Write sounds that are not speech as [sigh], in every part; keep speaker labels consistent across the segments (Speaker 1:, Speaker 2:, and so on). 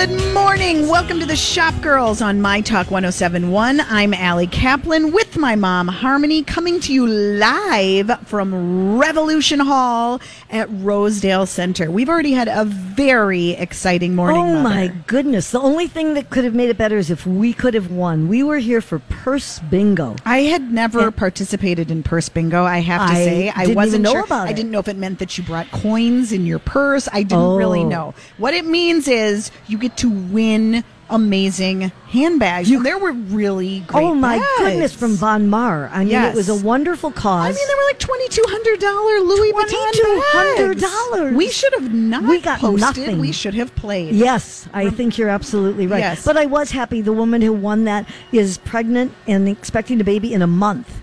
Speaker 1: Good morning. Welcome to the Shop Girls on My Talk 1071. I'm Ali Kaplan with my mom, Harmony, coming to you live from Revolution Hall at Rosedale Center. We've already had a very exciting morning.
Speaker 2: Oh
Speaker 1: Mother.
Speaker 2: my goodness. The only thing that could have made it better is if we could have won. We were here for purse bingo.
Speaker 1: I had never participated in purse bingo. I have to
Speaker 2: I
Speaker 1: say, I
Speaker 2: didn't
Speaker 1: wasn't
Speaker 2: know
Speaker 1: sure.
Speaker 2: about it.
Speaker 1: I didn't know if it meant that you brought coins in your purse. I didn't really
Speaker 2: Oh.
Speaker 1: know. What it means is you get to win amazing handbags. and there were really great.
Speaker 2: oh my
Speaker 1: bags.
Speaker 2: goodness, from Von Maur. I mean,
Speaker 1: Yes.
Speaker 2: it was a wonderful cause.
Speaker 1: I mean, there were like twenty two hundred dollar Louis Vuitton.
Speaker 2: $2,200.
Speaker 1: We should have not.
Speaker 2: We got
Speaker 1: posted.
Speaker 2: nothing.
Speaker 1: We should have played.
Speaker 2: Yes, I think you're absolutely right.
Speaker 1: Yes.
Speaker 2: But I was happy. The woman who won that is pregnant and expecting a baby in a month,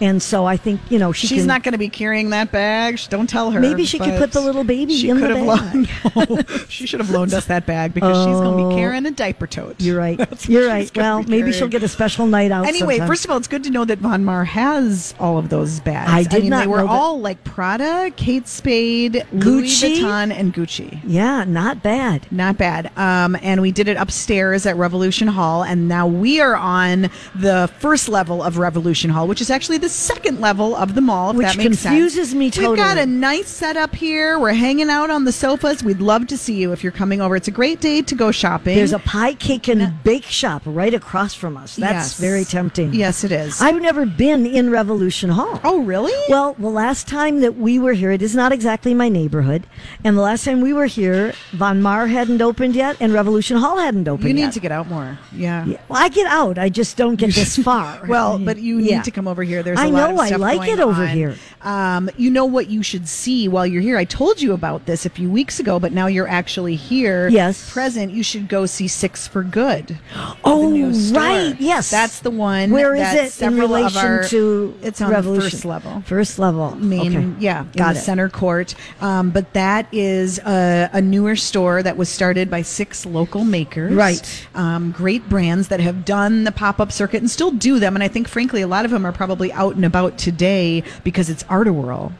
Speaker 2: and so I think you know she
Speaker 1: Mm. She's
Speaker 2: can,
Speaker 1: not going to be carrying that bag. Don't tell her.
Speaker 2: Maybe she could put the little baby
Speaker 1: she
Speaker 2: in
Speaker 1: could
Speaker 2: the
Speaker 1: have
Speaker 2: bag.
Speaker 1: Loaned, [laughs] she should have loaned us that bag because she's going [laughs] to
Speaker 2: Oh.
Speaker 1: be carrying a diaper tote.
Speaker 2: You're right. [laughs]
Speaker 1: That's what
Speaker 2: You're right. Well,
Speaker 1: be
Speaker 2: maybe she'll get a special night out.
Speaker 1: Anyway,
Speaker 2: sometime.
Speaker 1: first of all, it's good to know that Von Maur has all of those bags.
Speaker 2: I did
Speaker 1: mean,
Speaker 2: not
Speaker 1: they were
Speaker 2: know that.
Speaker 1: all like Prada, Kate Spade, Louis
Speaker 2: Gucci?
Speaker 1: Vuitton, and Gucci.
Speaker 2: yeah, not bad.
Speaker 1: Not bad. Um, and we did it upstairs at Revolution Hall, and now we are on the first level of Revolution Hall, which is actually the second level of the mall. If
Speaker 2: Which
Speaker 1: that makes
Speaker 2: confuses
Speaker 1: sense.
Speaker 2: me
Speaker 1: We've got a nice setup here. We're hanging out on the sofas. We'd love to see you if you're coming over. It's a great day to go shopping.
Speaker 2: There's a pie cake and bake shop right across from us. That's
Speaker 1: Yes.
Speaker 2: very tempting.
Speaker 1: yes, it is.
Speaker 2: I've never been in Revolution Hall.
Speaker 1: oh, really?
Speaker 2: Well, the last time that we were here, it is not exactly my neighborhood. And the last time we were here, Von Maur hadn't opened yet and Revolution Hall hadn't opened
Speaker 1: you need
Speaker 2: yet.
Speaker 1: to get out more. Yeah.
Speaker 2: Yeah, Well, I get out. I just don't get this [laughs] far.
Speaker 1: Well, but you need
Speaker 2: Yeah.
Speaker 1: to come over here. There's a
Speaker 2: I
Speaker 1: lot
Speaker 2: know, I like it over
Speaker 1: on.
Speaker 2: here.
Speaker 1: Um, you know what you should see while you're here. I told you about this a few weeks ago, but now you're actually here.
Speaker 2: Yes.
Speaker 1: present. You should go see Six for Good.
Speaker 2: Oh,
Speaker 1: the new store.
Speaker 2: right. Yes.
Speaker 1: that's the one.
Speaker 2: Where is it in relation
Speaker 1: our-
Speaker 2: to
Speaker 1: It's on
Speaker 2: Revolution?
Speaker 1: the first level
Speaker 2: First level.
Speaker 1: main,
Speaker 2: Okay.
Speaker 1: yeah,
Speaker 2: Got
Speaker 1: in the
Speaker 2: it.
Speaker 1: center court. Um, but that is a, a newer store that was started by six local makers,
Speaker 2: Right.
Speaker 1: Um, great brands that have done the pop up circuit and still do them. And I think, frankly, a lot of them are probably out and about today because it's Art-A-Whirl.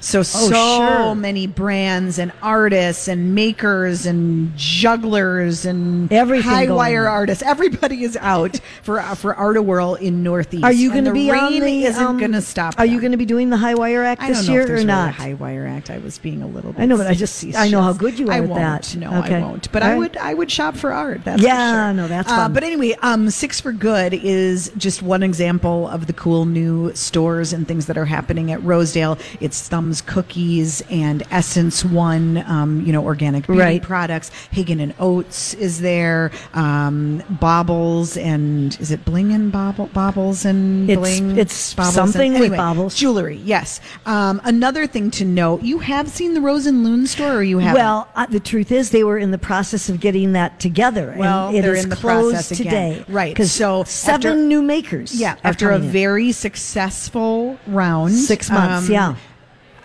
Speaker 1: So so
Speaker 2: Oh, sure.
Speaker 1: many brands and artists and makers and jugglers and
Speaker 2: Everything
Speaker 1: high wire
Speaker 2: on.
Speaker 1: artists. Everybody is out [laughs] for uh, for Art-A-Whirl in Northeast.
Speaker 2: Are you going to
Speaker 1: the
Speaker 2: be
Speaker 1: rain
Speaker 2: on the?
Speaker 1: Isn't
Speaker 2: um,
Speaker 1: going to stop.
Speaker 2: Are you going to be doing the High Wire Act this year or
Speaker 1: really
Speaker 2: not?
Speaker 1: high wire act. I was being a little. bit
Speaker 2: I know, but I just- see. I know how good you are
Speaker 1: I
Speaker 2: at
Speaker 1: won't.
Speaker 2: that.
Speaker 1: No,
Speaker 2: Okay.
Speaker 1: I won't. But
Speaker 2: All
Speaker 1: I would. I would shop for art. That's
Speaker 2: Yeah,
Speaker 1: for sure.
Speaker 2: no, that's
Speaker 1: Uh, but anyway, um, Six for Good is just one example of the cool new stores and things that are happening at Rosedale. It's Cookies and Essence One. Um, you know, organic beauty
Speaker 2: Right.
Speaker 1: products. Hagen and Oats is there. Um, Baubles and is it Bling and Bauble, Baubles and
Speaker 2: It's-
Speaker 1: Bling?
Speaker 2: it's
Speaker 1: Baubles
Speaker 2: something
Speaker 1: and,
Speaker 2: with Bobbles.
Speaker 1: Jewelry, yes. Um, another thing to note: you have seen the Rose and Loon store, or you have
Speaker 2: Well, uh, the truth is, they were in the process of getting that together.
Speaker 1: Well,
Speaker 2: and it
Speaker 1: they're
Speaker 2: is
Speaker 1: in the
Speaker 2: closed
Speaker 1: process again.
Speaker 2: today.
Speaker 1: Right.
Speaker 2: Because
Speaker 1: So
Speaker 2: seven
Speaker 1: after-
Speaker 2: new makers.
Speaker 1: Yeah, after a
Speaker 2: in.
Speaker 1: very successful round,
Speaker 2: Six months, yeah.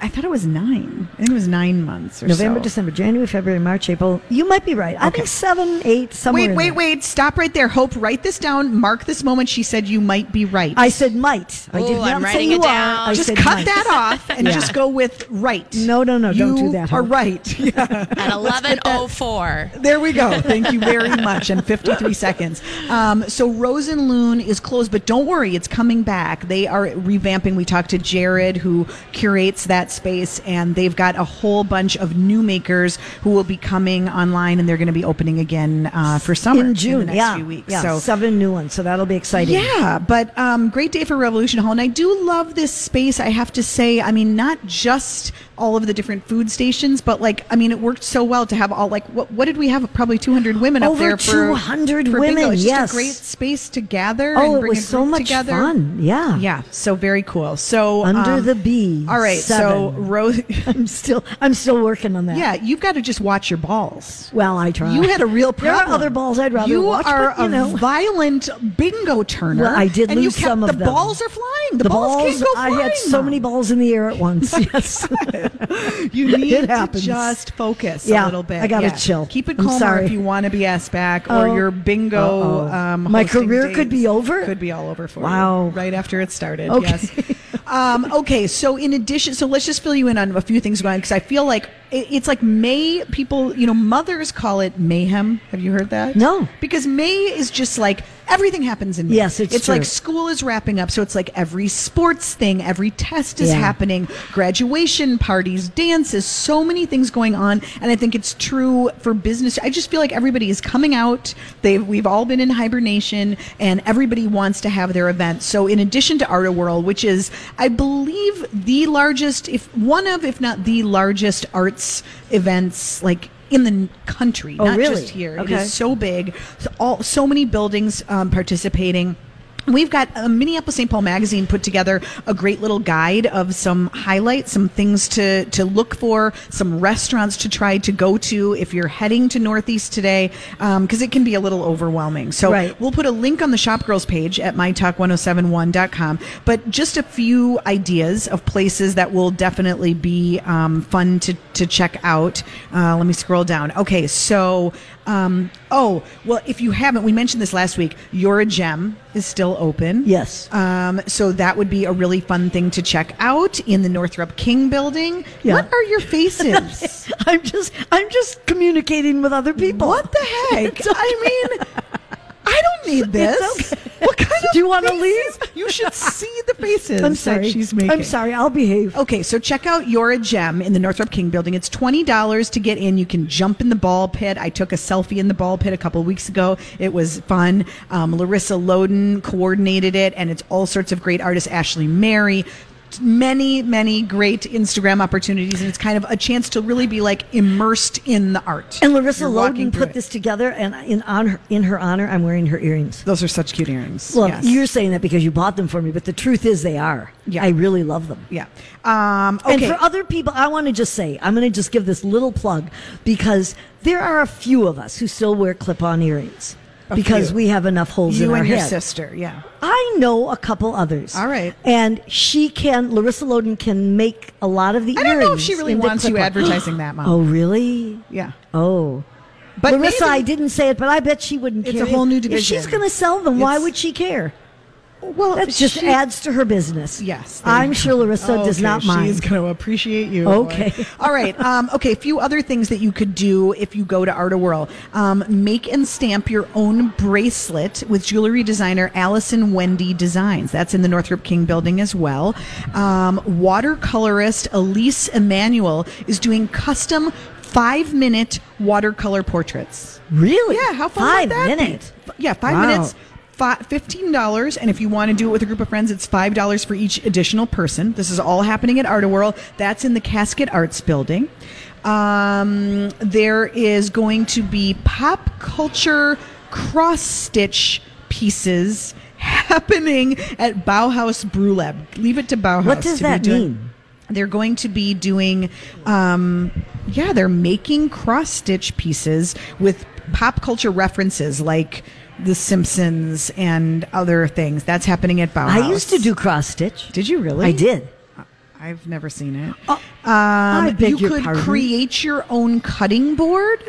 Speaker 1: I thought it was nine. I think it was nine months or so.
Speaker 2: November,
Speaker 1: so.
Speaker 2: December, January, February, March, April. You might be right. I
Speaker 1: Okay.
Speaker 2: think seven, eight, somewhere.
Speaker 1: Wait, wait,
Speaker 2: there.
Speaker 1: wait! Stop right there. Hope, write this down. Mark this moment. She said you might be right.
Speaker 2: I said might. I did not
Speaker 3: I'm
Speaker 2: say
Speaker 3: writing
Speaker 2: you
Speaker 3: it
Speaker 2: are.
Speaker 3: down.
Speaker 2: I
Speaker 1: just cut
Speaker 2: might.
Speaker 1: that off and [laughs]
Speaker 2: Yeah.
Speaker 1: just go with right.
Speaker 2: No, no, no, don't do that,
Speaker 1: Are
Speaker 2: Hope.
Speaker 1: right. [laughs] Yeah. [laughs]
Speaker 3: At 11:04.
Speaker 1: There we go. Thank you very much. And 53 seconds. Um, so Rose and Loon is closed, but don't worry, it's coming back. They are revamping. We talked to Jared, who curates that space, and they've got a whole bunch of new makers who will be coming online, and they're going to be opening again uh, for summer
Speaker 2: in June.
Speaker 1: the next
Speaker 2: yeah,
Speaker 1: few weeks.
Speaker 2: yeah,
Speaker 1: So
Speaker 2: seven new ones. So that'll be exciting.
Speaker 1: yeah, but um, great day for Revolution Hall, and I do love this space. I have to say, I mean, not just all of the different food stations, but like, I mean, it worked so well to have all like, what, what did we have? Probably 200 women up
Speaker 2: Over
Speaker 1: there for
Speaker 2: 200
Speaker 1: for
Speaker 2: women.
Speaker 1: It's
Speaker 2: yes.
Speaker 1: just a great space to gather.
Speaker 2: Oh, it was
Speaker 1: a
Speaker 2: so much
Speaker 1: together.
Speaker 2: fun. Yeah.
Speaker 1: Yeah, so very cool. So
Speaker 2: Under
Speaker 1: um,
Speaker 2: the bee.
Speaker 1: All right, so. Rose. [laughs]
Speaker 2: I'm still, I'm still working on that.
Speaker 1: yeah, you've got to just watch your balls.
Speaker 2: Well, I try.
Speaker 1: You had a real [laughs]
Speaker 2: There
Speaker 1: problem.
Speaker 2: are other balls I'd rather
Speaker 1: you
Speaker 2: watch,
Speaker 1: are
Speaker 2: but, you
Speaker 1: a
Speaker 2: know.
Speaker 1: violent bingo turner.
Speaker 2: Well, I did
Speaker 1: and
Speaker 2: lose
Speaker 1: you kept,
Speaker 2: some of
Speaker 1: the
Speaker 2: them.
Speaker 1: balls are flying. The,
Speaker 2: the
Speaker 1: balls,
Speaker 2: balls,
Speaker 1: can't go
Speaker 2: I had so many balls in the air at once. [laughs] Yes.
Speaker 1: You [laughs] need to just focus
Speaker 2: Yeah,
Speaker 1: a little bit.
Speaker 2: I gotta
Speaker 1: Yeah.
Speaker 2: chill.
Speaker 1: Keep it calmer if you want to be asked back, or
Speaker 2: Oh.
Speaker 1: your bingo. Um,
Speaker 2: My career could be over?
Speaker 1: Could be all over for
Speaker 2: Wow.
Speaker 1: you right after it started.
Speaker 2: Okay.
Speaker 1: Yes. [laughs] Um, okay, so in addition, so let's just fill you in on a few things going on because I feel like it, it's like May. People, you know, mothers call it mayhem. Have you heard that?
Speaker 2: No.
Speaker 1: because May is just like everything happens in May.
Speaker 2: Yes, it's
Speaker 1: it's
Speaker 2: true.
Speaker 1: like school is wrapping up, so it's like every sports thing, every test is
Speaker 2: Yeah.
Speaker 1: happening, graduation parties, dances, so many things going on, and I think it's true for business. I just feel like everybody is coming out. They we've all been in hibernation, and everybody wants to have their event. So in addition to Art-A-Whirl, which is I believe the largest, if one of, if not the largest arts events, like. In the country,
Speaker 2: Oh,
Speaker 1: not
Speaker 2: really?
Speaker 1: just here. It
Speaker 2: Okay.
Speaker 1: is so big, so, all, so many buildings um, participating. We've got uh, Minneapolis St. Paul Magazine put together a great little guide of some highlights, some things to, to look for, some restaurants to try to go to if you're heading to Northeast today, because it can be a little overwhelming. So
Speaker 2: Right.
Speaker 1: we'll put a link on the Shop Girls page at mytalk1071.com. But just a few ideas of places that will definitely be um, fun to, to check out. Uh, let me scroll down. Okay, so, um, oh, well, if you haven't, we mentioned this last week, You're a Gem is still open.
Speaker 2: Yes.
Speaker 1: Um, so that would be a really fun thing to check out in the Northrup King building.
Speaker 2: Yeah.
Speaker 1: What are your faces? [laughs]
Speaker 2: I'm just I'm just communicating with other people.
Speaker 1: what the heck? [laughs]
Speaker 2: Okay.
Speaker 1: I mean, I don't need [laughs] this. What kind of
Speaker 2: Do you wanna leave?
Speaker 1: You should see the faces
Speaker 2: I'm
Speaker 1: that
Speaker 2: sorry.
Speaker 1: she's making.
Speaker 2: I'm sorry. I'll behave.
Speaker 1: Okay, so check out You're a Gem in the Northrup King building. It's $20 to get in. You can jump in the ball pit. I took a selfie in the ball pit a couple of weeks ago. It was fun. Um, Larissa Loden coordinated it, and it's all sorts of great artists. Ashley Mary. Many, many great Instagram opportunities, and it's kind of a chance to really be like immersed in the art.
Speaker 2: And Larissa
Speaker 1: You're walking
Speaker 2: Loden
Speaker 1: through
Speaker 2: put
Speaker 1: it.
Speaker 2: this together, and in on her, in her honor, I'm wearing her earrings.
Speaker 1: Those are such cute earrings.
Speaker 2: Well,
Speaker 1: Yes.
Speaker 2: you're saying that because you bought them for me, but the truth is they are.
Speaker 1: Yeah.
Speaker 2: I really love them.
Speaker 1: yeah. Um, okay.
Speaker 2: And for other people, I want to just say, I'm going to just give this little plug because there are a few of us who still wear clip on earrings
Speaker 1: A
Speaker 2: because
Speaker 1: few.
Speaker 2: we have enough holes in
Speaker 1: you and your sister, yeah.
Speaker 2: I know a couple others.
Speaker 1: All right.
Speaker 2: And she can, Larissa Loden can make a lot of the
Speaker 1: I
Speaker 2: earrings.
Speaker 1: don't know if she really wants you advertising that, Mom. [gasps]
Speaker 2: Oh, really?
Speaker 1: Yeah.
Speaker 2: Oh.
Speaker 1: But
Speaker 2: Larissa,
Speaker 1: maybe-
Speaker 2: I didn't say it, but I bet she wouldn't
Speaker 1: It's
Speaker 2: care.
Speaker 1: a whole new division.
Speaker 2: If she's going to sell them, why would she care?
Speaker 1: Well,
Speaker 2: That just
Speaker 1: she-
Speaker 2: adds to her business.
Speaker 1: Yes,
Speaker 2: I'm sure. Larissa does
Speaker 1: Okay,
Speaker 2: not mind.
Speaker 1: She's going to appreciate you.
Speaker 2: Okay. [laughs]
Speaker 1: All right. Um, okay. A few other things that you could do if you go to Art-A-Whirl. Um, make and stamp your own bracelet with jewelry designer Allison Wendy Designs. That's in the Northrup King building as well. Um, watercolorist Elise Emanuel is doing custom five minute watercolor portraits.
Speaker 2: Really?
Speaker 1: Yeah, how fun
Speaker 2: Five
Speaker 1: would that be?
Speaker 2: minutes.
Speaker 1: Yeah, five
Speaker 2: Wow.
Speaker 1: minutes. Fi- Fifteen dollars, and if you want to do it with a group of friends, it's five dollars for each additional person. This is all happening at Art-A-Whirl. That's in the Casket Arts Building. Um, there is going to be pop culture cross stitch pieces [laughs] happening at Bauhaus Brew Lab. Leave it to Bauhaus.
Speaker 2: What does that
Speaker 1: doing-
Speaker 2: mean?
Speaker 1: they're going to be doing um yeah they're making cross stitch pieces with pop culture references like the simpsons and other things that's happening at Bauhaus
Speaker 2: I used to do cross stitch.
Speaker 1: did you really
Speaker 2: I did.
Speaker 1: i've never seen it
Speaker 2: Oh,
Speaker 1: um you could
Speaker 2: pardon?
Speaker 1: create your own cutting board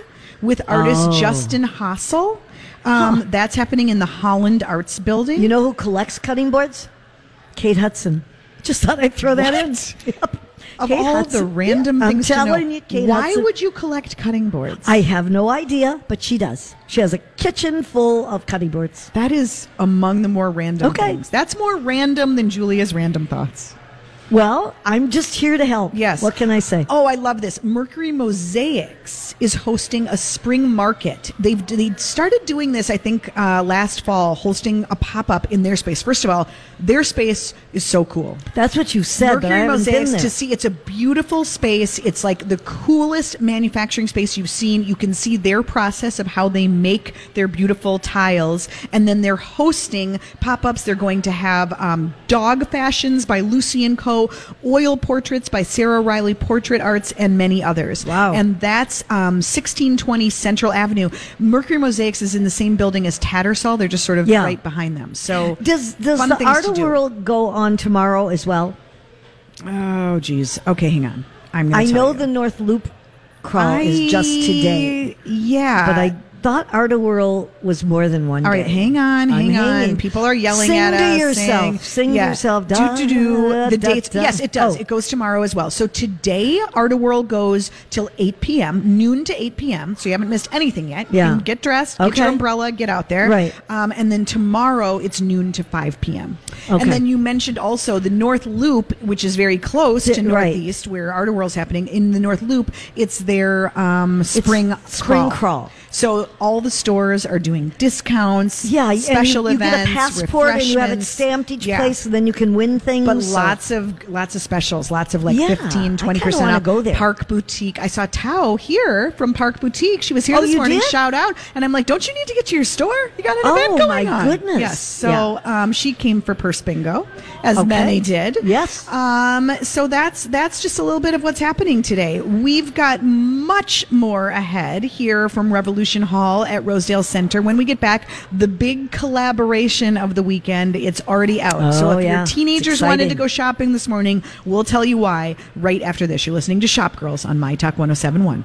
Speaker 1: with artist
Speaker 2: Oh.
Speaker 1: justin hassel um, That's happening in the Holland Arts Building.
Speaker 2: You know who collects cutting boards? Kate Hudson. Just thought I'd throw that in. Yep.
Speaker 1: Of
Speaker 2: Kate
Speaker 1: all the random
Speaker 2: Yeah,
Speaker 1: things
Speaker 2: I'm
Speaker 1: to know,
Speaker 2: you, Kate
Speaker 1: why
Speaker 2: Hudson.
Speaker 1: would you collect cutting boards?
Speaker 2: I have no idea, but she does. She has a kitchen full of cutting boards.
Speaker 1: That is among the more random
Speaker 2: Okay.
Speaker 1: things. That's more random than Julia's random thoughts.
Speaker 2: Well, I'm just here to help.
Speaker 1: Yes.
Speaker 2: What can I say?
Speaker 1: Oh, I love this. Mercury Mosaics is hosting a spring market. They've they started doing this, I think, uh, last fall, hosting a pop up in their space. First of all, their space is so cool.
Speaker 2: That's what you said,
Speaker 1: Mercury Mosaics to see. It's a beautiful space. It's like the coolest manufacturing space you've seen. You can see their process of how they make their beautiful tiles, and then they're hosting pop-ups. They're going to have um, dog fashions by Lucy and Co., oil portraits by Sarah Riley Portrait Arts, and many others.
Speaker 2: Wow.
Speaker 1: And that's um, 1620 Central Avenue. Mercury Mosaics is in the same building as Tattersall. They're just sort of
Speaker 2: Yeah.
Speaker 1: right behind them. So
Speaker 2: Does does the Art. World go on tomorrow as well?
Speaker 1: Oh, geez. Okay, hang on. I'm.
Speaker 2: I know
Speaker 1: you.
Speaker 2: the North Loop crawl is just today,
Speaker 1: Yeah,
Speaker 2: but I thought Art-A-Whirl was more than one
Speaker 1: All
Speaker 2: day.
Speaker 1: right, hang on,
Speaker 2: I'm
Speaker 1: hang on. People are yelling
Speaker 2: Sing
Speaker 1: at
Speaker 2: to
Speaker 1: us.
Speaker 2: yourself.
Speaker 1: saying-
Speaker 2: Sing to yourself.
Speaker 1: Do, do, do.
Speaker 2: Da,
Speaker 1: The
Speaker 2: da,
Speaker 1: dates.
Speaker 2: da.
Speaker 1: Yes, it does.
Speaker 2: Oh.
Speaker 1: It goes tomorrow as well. So today, Art-A-Whirl goes till 8 p.m., noon to 8 p.m. So you haven't missed anything yet. You
Speaker 2: Yeah.
Speaker 1: can get dressed, get your
Speaker 2: Okay.
Speaker 1: umbrella, get out there.
Speaker 2: Right.
Speaker 1: Um, and then tomorrow, it's noon to 5 p.m.
Speaker 2: Okay.
Speaker 1: And then you mentioned also the North Loop, which is very close to
Speaker 2: Di- right.
Speaker 1: Northeast, where Art-A-Whirl's happening. In the North Loop, it's their um, spring
Speaker 2: spring crawl.
Speaker 1: So all the stores are doing discounts,
Speaker 2: Yeah,
Speaker 1: special
Speaker 2: and you, you
Speaker 1: events,
Speaker 2: get a passport and you have it stamped each
Speaker 1: Yeah.
Speaker 2: place, and then you can win things.
Speaker 1: But
Speaker 2: so-
Speaker 1: lots of lots of specials, lots of like
Speaker 2: Yeah,
Speaker 1: 15, 20 percent off.
Speaker 2: go there.
Speaker 1: Park Boutique. I saw Tao here from Park Boutique. She was here
Speaker 2: Oh,
Speaker 1: this
Speaker 2: you
Speaker 1: morning.
Speaker 2: did?
Speaker 1: Shout out, and I'm like, don't you need to get to your store? You got an
Speaker 2: Oh,
Speaker 1: event going on.
Speaker 2: Oh my goodness.
Speaker 1: Yes. So um, she came for Purse Bingo, as
Speaker 2: Okay.
Speaker 1: many did.
Speaker 2: Yes.
Speaker 1: Um, so that's that's just a little bit of what's happening today. We've got much more ahead here from Revolution Hall at Rosedale Center. When we get back, the big collaboration of the weekend, it's already out. so
Speaker 2: Oh,
Speaker 1: if
Speaker 2: yeah.
Speaker 1: your teenagers wanted to go shopping this morning, we'll tell you why right after this. You're listening to Shop Girls on My Talk 1071.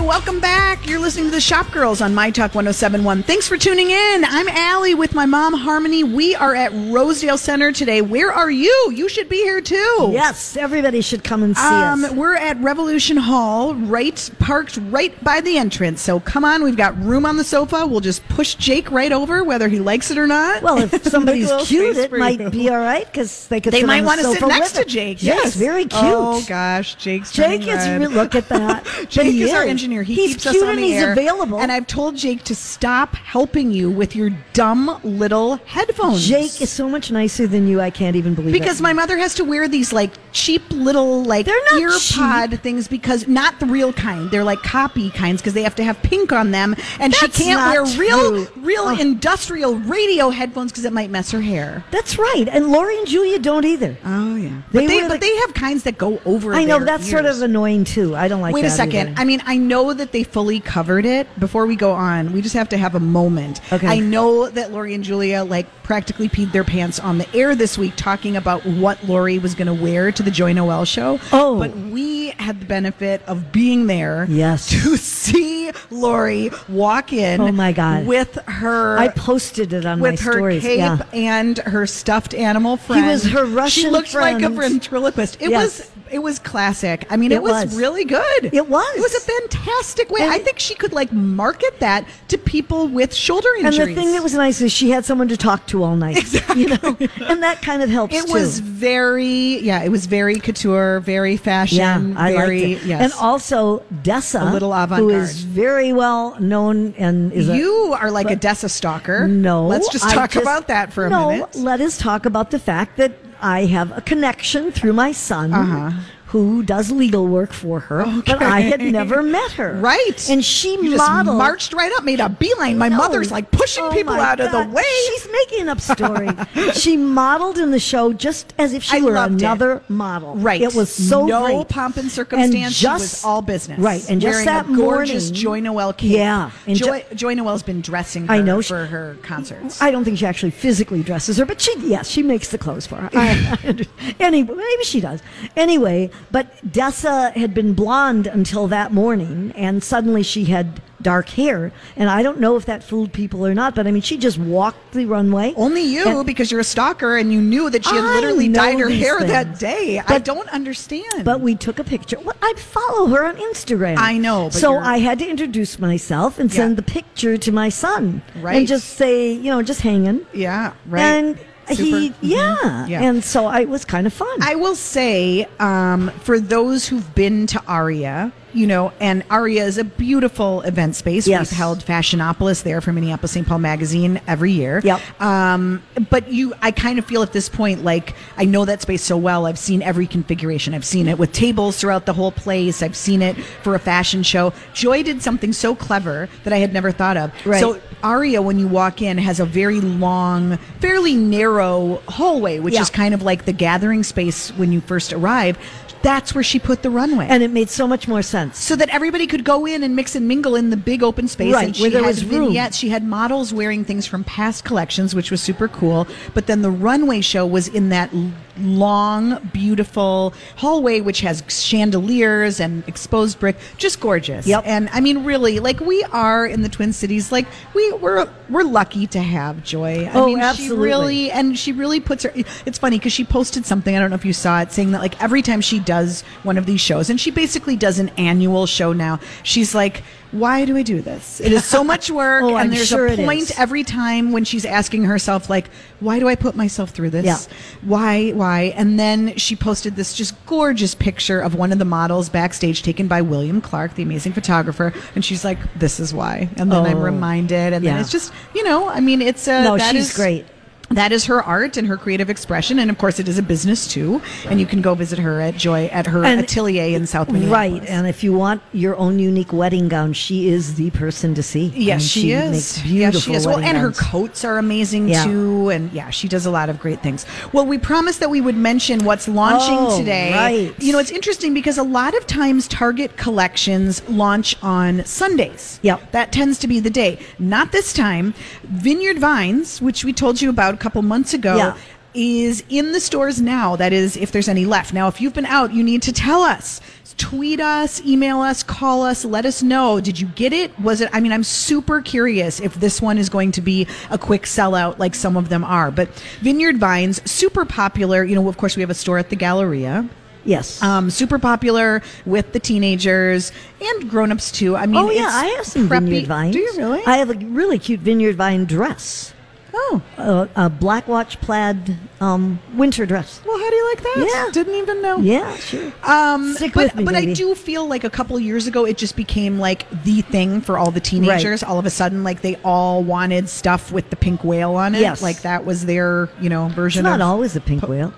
Speaker 1: Welcome back. You're listening to the Shop Girls on My Talk 1071. Thanks for tuning in. I'm Ali with my mom, Harmony. We are at Rosedale Center today. Where are you? You should be here too.
Speaker 2: Yes, everybody should come and see
Speaker 1: Um,
Speaker 2: us.
Speaker 1: we're at Revolution Hall, right parked right by the entrance. So come on, we've got room on the sofa. We'll just push Jake right over, whether he likes it or not.
Speaker 2: Well, if [laughs] somebody's cute, it might
Speaker 1: you.
Speaker 2: be all right because they could.
Speaker 1: They might want to sit next to. Jake.
Speaker 2: Yes, very cute.
Speaker 1: Oh gosh, Jake's
Speaker 2: Jake is re- look at that. [laughs]
Speaker 1: Jake is, our
Speaker 2: is.
Speaker 1: Engineer. He
Speaker 2: he's
Speaker 1: keeps
Speaker 2: cute
Speaker 1: us on
Speaker 2: and
Speaker 1: the
Speaker 2: he's
Speaker 1: air.
Speaker 2: available.
Speaker 1: And I've told Jake to stop helping you with your dumb little headphones.
Speaker 2: Jake is so much nicer than you. I can't even believe
Speaker 1: because
Speaker 2: it.
Speaker 1: Because my mother has to wear these like cheap little like ear
Speaker 2: cheap.
Speaker 1: pod things because not the real kind. They're like copy kinds because they have to have pink on them, and
Speaker 2: That's
Speaker 1: she can't wear real,
Speaker 2: true.
Speaker 1: real
Speaker 2: Oh.
Speaker 1: industrial radio headphones because it might mess her hair.
Speaker 2: That's right. And Lori and Julia don't either.
Speaker 1: Oh yeah,
Speaker 2: They
Speaker 1: but they but
Speaker 2: the-
Speaker 1: they have kinds that go over.
Speaker 2: I know that's sort
Speaker 1: ears.
Speaker 2: of annoying too. I don't like.
Speaker 1: Wait a second.
Speaker 2: either.
Speaker 1: I mean, I know that they fully covered it. Before we go on, we just have to have a moment.
Speaker 2: Okay.
Speaker 1: I know that Lori and Julia like practically peed their pants on the air this week talking about what Lori was going to wear to the Joynoelle show.
Speaker 2: Oh.
Speaker 1: But we had the benefit of being there.
Speaker 2: Yes.
Speaker 1: To see Lori walk in.
Speaker 2: Oh, my God.
Speaker 1: With her.
Speaker 2: I posted it on
Speaker 1: with
Speaker 2: my
Speaker 1: her
Speaker 2: stories.
Speaker 1: cape
Speaker 2: yeah.
Speaker 1: and her stuffed animal friend.
Speaker 2: He was her Russian.
Speaker 1: She looked like a ventriloquist. It
Speaker 2: Yes.
Speaker 1: was it was classic. I mean, it,
Speaker 2: It
Speaker 1: was,
Speaker 2: was.
Speaker 1: really good.
Speaker 2: It was.
Speaker 1: It was a fantastic way.
Speaker 2: And-
Speaker 1: I think she could like market that to people with shoulder injuries.
Speaker 2: And the thing that was nice is she had someone to talk to all night. Exactly. You know? And that kind of helps
Speaker 1: it
Speaker 2: too.
Speaker 1: was very yeah. It was very couture, very fashion.
Speaker 2: yeah, I
Speaker 1: very,
Speaker 2: liked it.
Speaker 1: Yes.
Speaker 2: And also Dessa,
Speaker 1: A little avant-garde.
Speaker 2: is very well known and is a,
Speaker 1: you are like a Dessa stalker.
Speaker 2: No,
Speaker 1: let's just talk
Speaker 2: just-
Speaker 1: about that for a
Speaker 2: no,
Speaker 1: minute.
Speaker 2: let us talk about the fact that I have a connection through my son.
Speaker 1: Uh-huh.
Speaker 2: Who does legal work for her? But I had never met her.
Speaker 1: Right.
Speaker 2: and she
Speaker 1: You just
Speaker 2: modeled.
Speaker 1: marched right up, made a beeline. My
Speaker 2: No.
Speaker 1: mother's like pushing
Speaker 2: Oh
Speaker 1: people out of the way.
Speaker 2: She's making up story. [laughs] she modeled in the show just as if she
Speaker 1: I
Speaker 2: were
Speaker 1: loved it.
Speaker 2: another model.
Speaker 1: Right.
Speaker 2: It was so
Speaker 1: no
Speaker 2: great.
Speaker 1: pomp and circumstance. she
Speaker 2: just-
Speaker 1: was all business.
Speaker 2: Right. And just
Speaker 1: wearing
Speaker 2: that
Speaker 1: a gorgeous
Speaker 2: morning,
Speaker 1: Joy Noel cape.
Speaker 2: Yeah. And
Speaker 1: Joy,
Speaker 2: ju-
Speaker 1: Joynoelle's been dressing her
Speaker 2: I know she-
Speaker 1: for her concerts.
Speaker 2: I don't think she actually physically dresses her, but she, yes, she makes the clothes for her. [laughs] I, I anyway, maybe she does. Anyway, but Dessa had been blonde until that morning, and suddenly she had dark hair. And I don't know if that fooled people or not, but I mean, she just walked the runway.
Speaker 1: Only you, because you're a stalker and you knew that she had
Speaker 2: I
Speaker 1: literally dyed her hair that
Speaker 2: things.
Speaker 1: day. I don't understand.
Speaker 2: But we took a picture. Well, I follow her on Instagram.
Speaker 1: I know, but
Speaker 2: so I had to introduce myself and
Speaker 1: Yeah.
Speaker 2: send the picture to my son.
Speaker 1: Right.
Speaker 2: And just say, you know, just hanging.
Speaker 1: yeah, right.
Speaker 2: And
Speaker 1: Super.
Speaker 2: he,
Speaker 1: Mhm.
Speaker 2: yeah.
Speaker 1: Yeah.
Speaker 2: And so I, it was kind of fun.
Speaker 1: I will say, um, for those who've been to Aria, you know, and Aria is a beautiful event space.
Speaker 2: Yes.
Speaker 1: We've held Fashionopolis there for Minneapolis St. Paul Magazine every year.
Speaker 2: Yep.
Speaker 1: Um, but you, I kind of feel at this point like I know that space so well. I've seen every configuration. I've seen it with tables throughout the whole place. I've seen it for a fashion show. Joy did something so clever that I had never thought of.
Speaker 2: Right.
Speaker 1: So Aria, when you walk in, has a very long, fairly narrow hallway, which
Speaker 2: Yeah.
Speaker 1: is kind of like the gathering space when you first arrive. That's where she put the runway.
Speaker 2: and it made so much more sense.
Speaker 1: so that everybody could go in and mix and mingle in the big open space.
Speaker 2: Right,
Speaker 1: and she
Speaker 2: where there
Speaker 1: had
Speaker 2: was room.
Speaker 1: vignettes. She had models wearing things from past collections, which was super cool. But then the runway show was in that long, beautiful hallway, which has chandeliers and exposed brick, just gorgeous.
Speaker 2: Yep.
Speaker 1: And I mean, really, like we are in the Twin Cities, like we we're we're lucky to have Joy. I
Speaker 2: Oh,
Speaker 1: mean, she
Speaker 2: absolutely.
Speaker 1: really and she really puts her. It's funny because she posted something. I don't know if you saw it, saying that like every time she does one of these shows, and she basically does an annual show now. She's like, "Why do I do this? It is so [laughs] much work."
Speaker 2: Oh,
Speaker 1: and
Speaker 2: I'm
Speaker 1: there's
Speaker 2: sure
Speaker 1: a point every time when she's asking herself, like, "Why do I put myself through this?
Speaker 2: Yeah.
Speaker 1: Why? Why?" And then she posted this just gorgeous picture of one of the models backstage, taken by William Clark, the amazing photographer, and she's like, "This is why." And then I'm
Speaker 2: Oh.
Speaker 1: reminded, and then it's just, you know, I mean, it's uh,
Speaker 2: No,
Speaker 1: that
Speaker 2: she's
Speaker 1: is-
Speaker 2: great.
Speaker 1: That is her art and her creative expression, and of course, it is a business too. And you can go visit her at Joy at her
Speaker 2: And-
Speaker 1: atelier in South Minneapolis.
Speaker 2: Right, and if you want your own unique wedding gown, she is the person to see.
Speaker 1: Yes,
Speaker 2: And
Speaker 1: she, is.
Speaker 2: Makes
Speaker 1: yes, she is. Well, and her coats are amazing
Speaker 2: Yeah.
Speaker 1: too. And yeah, she does a lot of great things. Well, we promised that we would mention what's launching
Speaker 2: Oh,
Speaker 1: today.
Speaker 2: right.
Speaker 1: You know, it's interesting because a lot of times Target collections launch on Sundays.
Speaker 2: Yep.
Speaker 1: That tends to be the day. Not this time. Vineyard Vines, which we told you about couple months ago.
Speaker 2: Yeah.
Speaker 1: Is in the stores now. That is, if there's any left. Now, if you've been out, you need to tell us. Tweet us, email us, call us, let us know. Did you get it? Was it? I mean, I'm super curious if this one is going to be a quick sellout like some of them are. But Vineyard Vines, super popular. You know, of course, we have a store at the Galleria.
Speaker 2: Yes.
Speaker 1: Um, super popular with the teenagers and grown-ups too. I mean,
Speaker 2: oh yeah,
Speaker 1: it's
Speaker 2: I have some
Speaker 1: preppy-
Speaker 2: vineyard vines.
Speaker 1: Do you really?
Speaker 2: I have a really cute vineyard vine dress,
Speaker 1: oh,
Speaker 2: a, a black watch plaid um, winter dress.
Speaker 1: well, how do you like that?
Speaker 2: Yeah.
Speaker 1: didn't even know.
Speaker 2: Yeah, sure.
Speaker 1: Um,
Speaker 2: Stick
Speaker 1: but
Speaker 2: with me,
Speaker 1: but I do feel like a couple years ago it just became like the thing for all the teenagers. All of a sudden, like they all wanted stuff with the pink whale on it.
Speaker 2: Yes.
Speaker 1: like that was their you know
Speaker 2: It's
Speaker 1: version
Speaker 2: not
Speaker 1: of
Speaker 2: always a pink whale.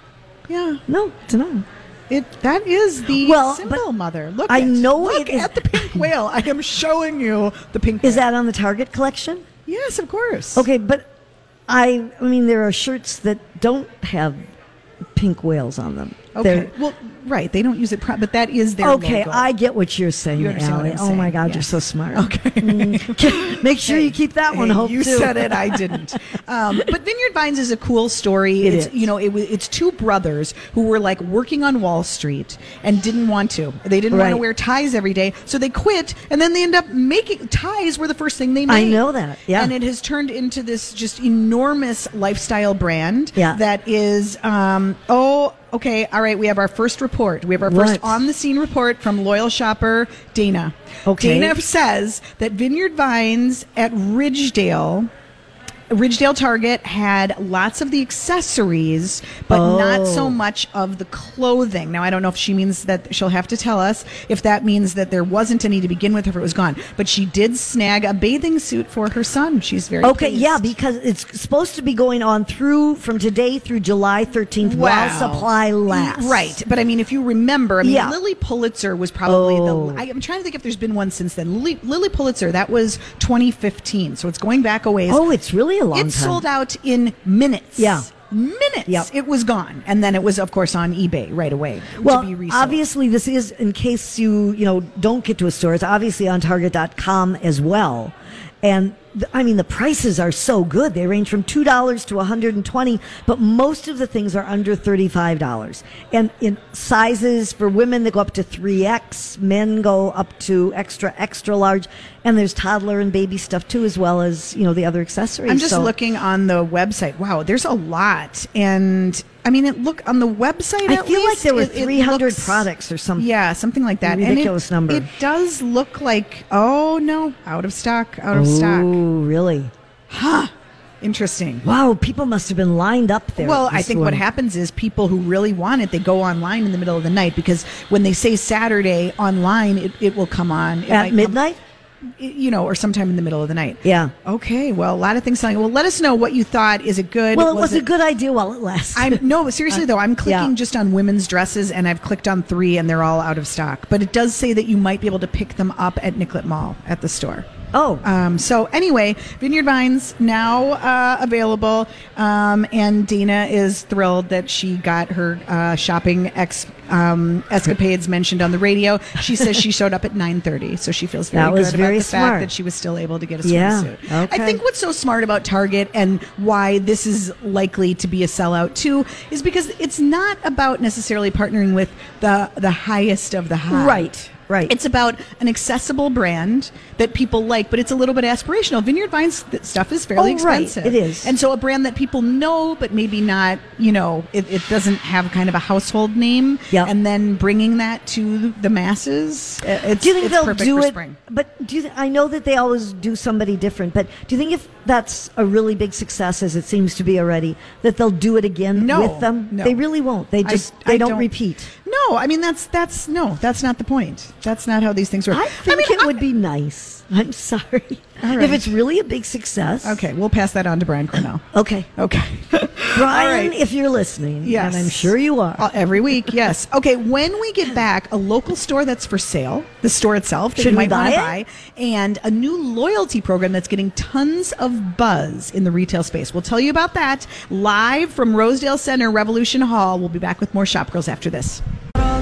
Speaker 1: yeah.
Speaker 2: No, it's not.
Speaker 1: It that is the
Speaker 2: Well,
Speaker 1: symbol, mother. Look,
Speaker 2: I
Speaker 1: it.
Speaker 2: know
Speaker 1: Look
Speaker 2: it is-
Speaker 1: at the pink whale. I am showing you the pink.
Speaker 2: Is
Speaker 1: whale.
Speaker 2: that on the Target collection?
Speaker 1: yes, of course.
Speaker 2: Okay, but I I mean there are shirts that don't have pink whales on them.
Speaker 1: Okay.
Speaker 2: They're-
Speaker 1: Well, right. They don't use it, pro- but that is their
Speaker 2: okay,
Speaker 1: logo.
Speaker 2: I get what you're saying,
Speaker 1: You Ali.
Speaker 2: Oh my God,
Speaker 1: yes.
Speaker 2: you're so smart. [laughs]
Speaker 1: Okay.
Speaker 2: Mm. [laughs] Make sure you keep that one
Speaker 1: Hey,
Speaker 2: hope
Speaker 1: you
Speaker 2: too.
Speaker 1: said it, I didn't. [laughs] Um, but Vineyard Vines is a cool story.
Speaker 2: It
Speaker 1: it's
Speaker 2: is.
Speaker 1: you know it, it's two brothers who were like working on Wall Street and didn't want to. They didn't want to wear ties every day, so they quit. And then they end up making ties were the first thing they made.
Speaker 2: I know that, yeah.
Speaker 1: And it has turned into this just enormous lifestyle brand.
Speaker 2: Yeah.
Speaker 1: That is um, oh. Okay, all right. We have our first report. We have our first
Speaker 2: What?
Speaker 1: on the scene report from loyal shopper Dana.
Speaker 2: Okay.
Speaker 1: Dana says that Vineyard Vines at Ridgedale, Ridgedale Target had lots of the accessories, but not
Speaker 2: Oh.
Speaker 1: so much of the clothing. Now, I don't know if she means that she'll have to tell us if that means that there wasn't any to begin with, if it was gone. But she did snag a bathing suit for her son. She's very
Speaker 2: Okay,
Speaker 1: pleased.
Speaker 2: yeah, because it's supposed to be going on through from today through July 13th while supply lasts.
Speaker 1: Right. But I mean, if you remember, I mean,
Speaker 2: Yeah.
Speaker 1: Lilly Pulitzer was probably
Speaker 2: Oh.
Speaker 1: the. I, I'm trying to think if there's been one since then. Lily, Lilly Pulitzer, that was 2015. So it's going back a ways.
Speaker 2: Oh, it's really a long
Speaker 1: it
Speaker 2: time.
Speaker 1: sold out in minutes.
Speaker 2: Yeah.
Speaker 1: Minutes.
Speaker 2: Yep.
Speaker 1: It was gone. And then it was, of course, on eBay right away
Speaker 2: Well,
Speaker 1: to be
Speaker 2: obviously, this is in case you you know don't get to a store. It's obviously on Target.com as well, and I mean the prices are so good. They range from two dollars to one hundred and twenty, but most of the things are under thirty five dollars. And in sizes for women, they go up to three X. Men go up to extra extra large, and there's toddler and baby stuff too, as well as you know the other accessories.
Speaker 1: I'm just
Speaker 2: So-
Speaker 1: looking on the website. Wow, there's a lot. And I mean, it, look on the website.
Speaker 2: I feel like there were
Speaker 1: it- it
Speaker 2: 300
Speaker 1: looks-
Speaker 2: products or something.
Speaker 1: Yeah, something like that.
Speaker 2: ridiculous
Speaker 1: and it,
Speaker 2: number.
Speaker 1: It does look like oh no, out of stock, out of stock.
Speaker 2: Oh, really? Huh.
Speaker 1: Interesting.
Speaker 2: Wow, people must have been lined up there.
Speaker 1: Well, I think what happens is people who really want it, they go online in the middle of the night because when they say Saturday online, it, it will come on it
Speaker 2: at
Speaker 1: come-
Speaker 2: midnight.
Speaker 1: you know, or sometime in the middle of the night.
Speaker 2: Yeah.
Speaker 1: Okay. Well, a lot of things selling. Well, let us know what you thought. Is it good?
Speaker 2: Well, it was, a good idea while it lasted.
Speaker 1: I'm no, seriously [laughs] uh, though, I'm clicking
Speaker 2: yeah.
Speaker 1: just on women's dresses and I've clicked on three and they're all out of stock. But it does say that you might be able to pick them up at Nicollet Mall at the store.
Speaker 2: Oh.
Speaker 1: Um, so anyway, Vineyard Vines now uh, available, um, and Dana is thrilled that she got her uh, shopping ex um, escapades mentioned on the radio. She says she showed up at nine thirty, so she feels very
Speaker 2: That was
Speaker 1: good
Speaker 2: very
Speaker 1: about the
Speaker 2: smart.
Speaker 1: fact that she was still able to get a
Speaker 2: Yeah, okay.
Speaker 1: I think what's so smart about Target and why this is likely to be a sellout too is because it's not about necessarily partnering with the the highest of the high.
Speaker 2: Right, right.
Speaker 1: It's about an accessible brand that people like, but it's a little bit aspirational. Vineyard Vines stuff is fairly
Speaker 2: Oh, right.
Speaker 1: expensive.
Speaker 2: It is.
Speaker 1: And so a brand that people know, but maybe not, you know, it, it doesn't have kind of a household name.
Speaker 2: Yeah.
Speaker 1: And then bringing that to the masses. It's,
Speaker 2: do you think
Speaker 1: it's
Speaker 2: they'll
Speaker 1: perfect
Speaker 2: do it?
Speaker 1: spring.
Speaker 2: But do you th- I know that they always do somebody different? But do you think if that's a really big success, as it seems to be already, that they'll do it again
Speaker 1: No,
Speaker 2: with them?
Speaker 1: no.
Speaker 2: They really won't. They just
Speaker 1: I
Speaker 2: they don't,
Speaker 1: don't-
Speaker 2: repeat.
Speaker 1: No, I mean that's that's no, that's not the point. That's not how these things work.
Speaker 2: I think
Speaker 1: mean,
Speaker 2: it would be nice. I'm sorry.
Speaker 1: Right.
Speaker 2: If it's really a big success.
Speaker 1: Okay, we'll pass that on to Brian Cornell. [coughs]
Speaker 2: Okay.
Speaker 1: Okay. [laughs]
Speaker 2: Brian,
Speaker 1: right.
Speaker 2: if you're listening,
Speaker 1: Yes.
Speaker 2: and I'm sure you are.
Speaker 1: Uh, every week, yes. Okay, when we get back, a local store that's for sale, the store itself that
Speaker 2: Should
Speaker 1: you
Speaker 2: we
Speaker 1: might want to buy, and a new loyalty program that's getting tons of buzz in the retail space. We'll tell you about that live from Rosedale Center, Revolution Hall. We'll be back with more Shop Girls after this.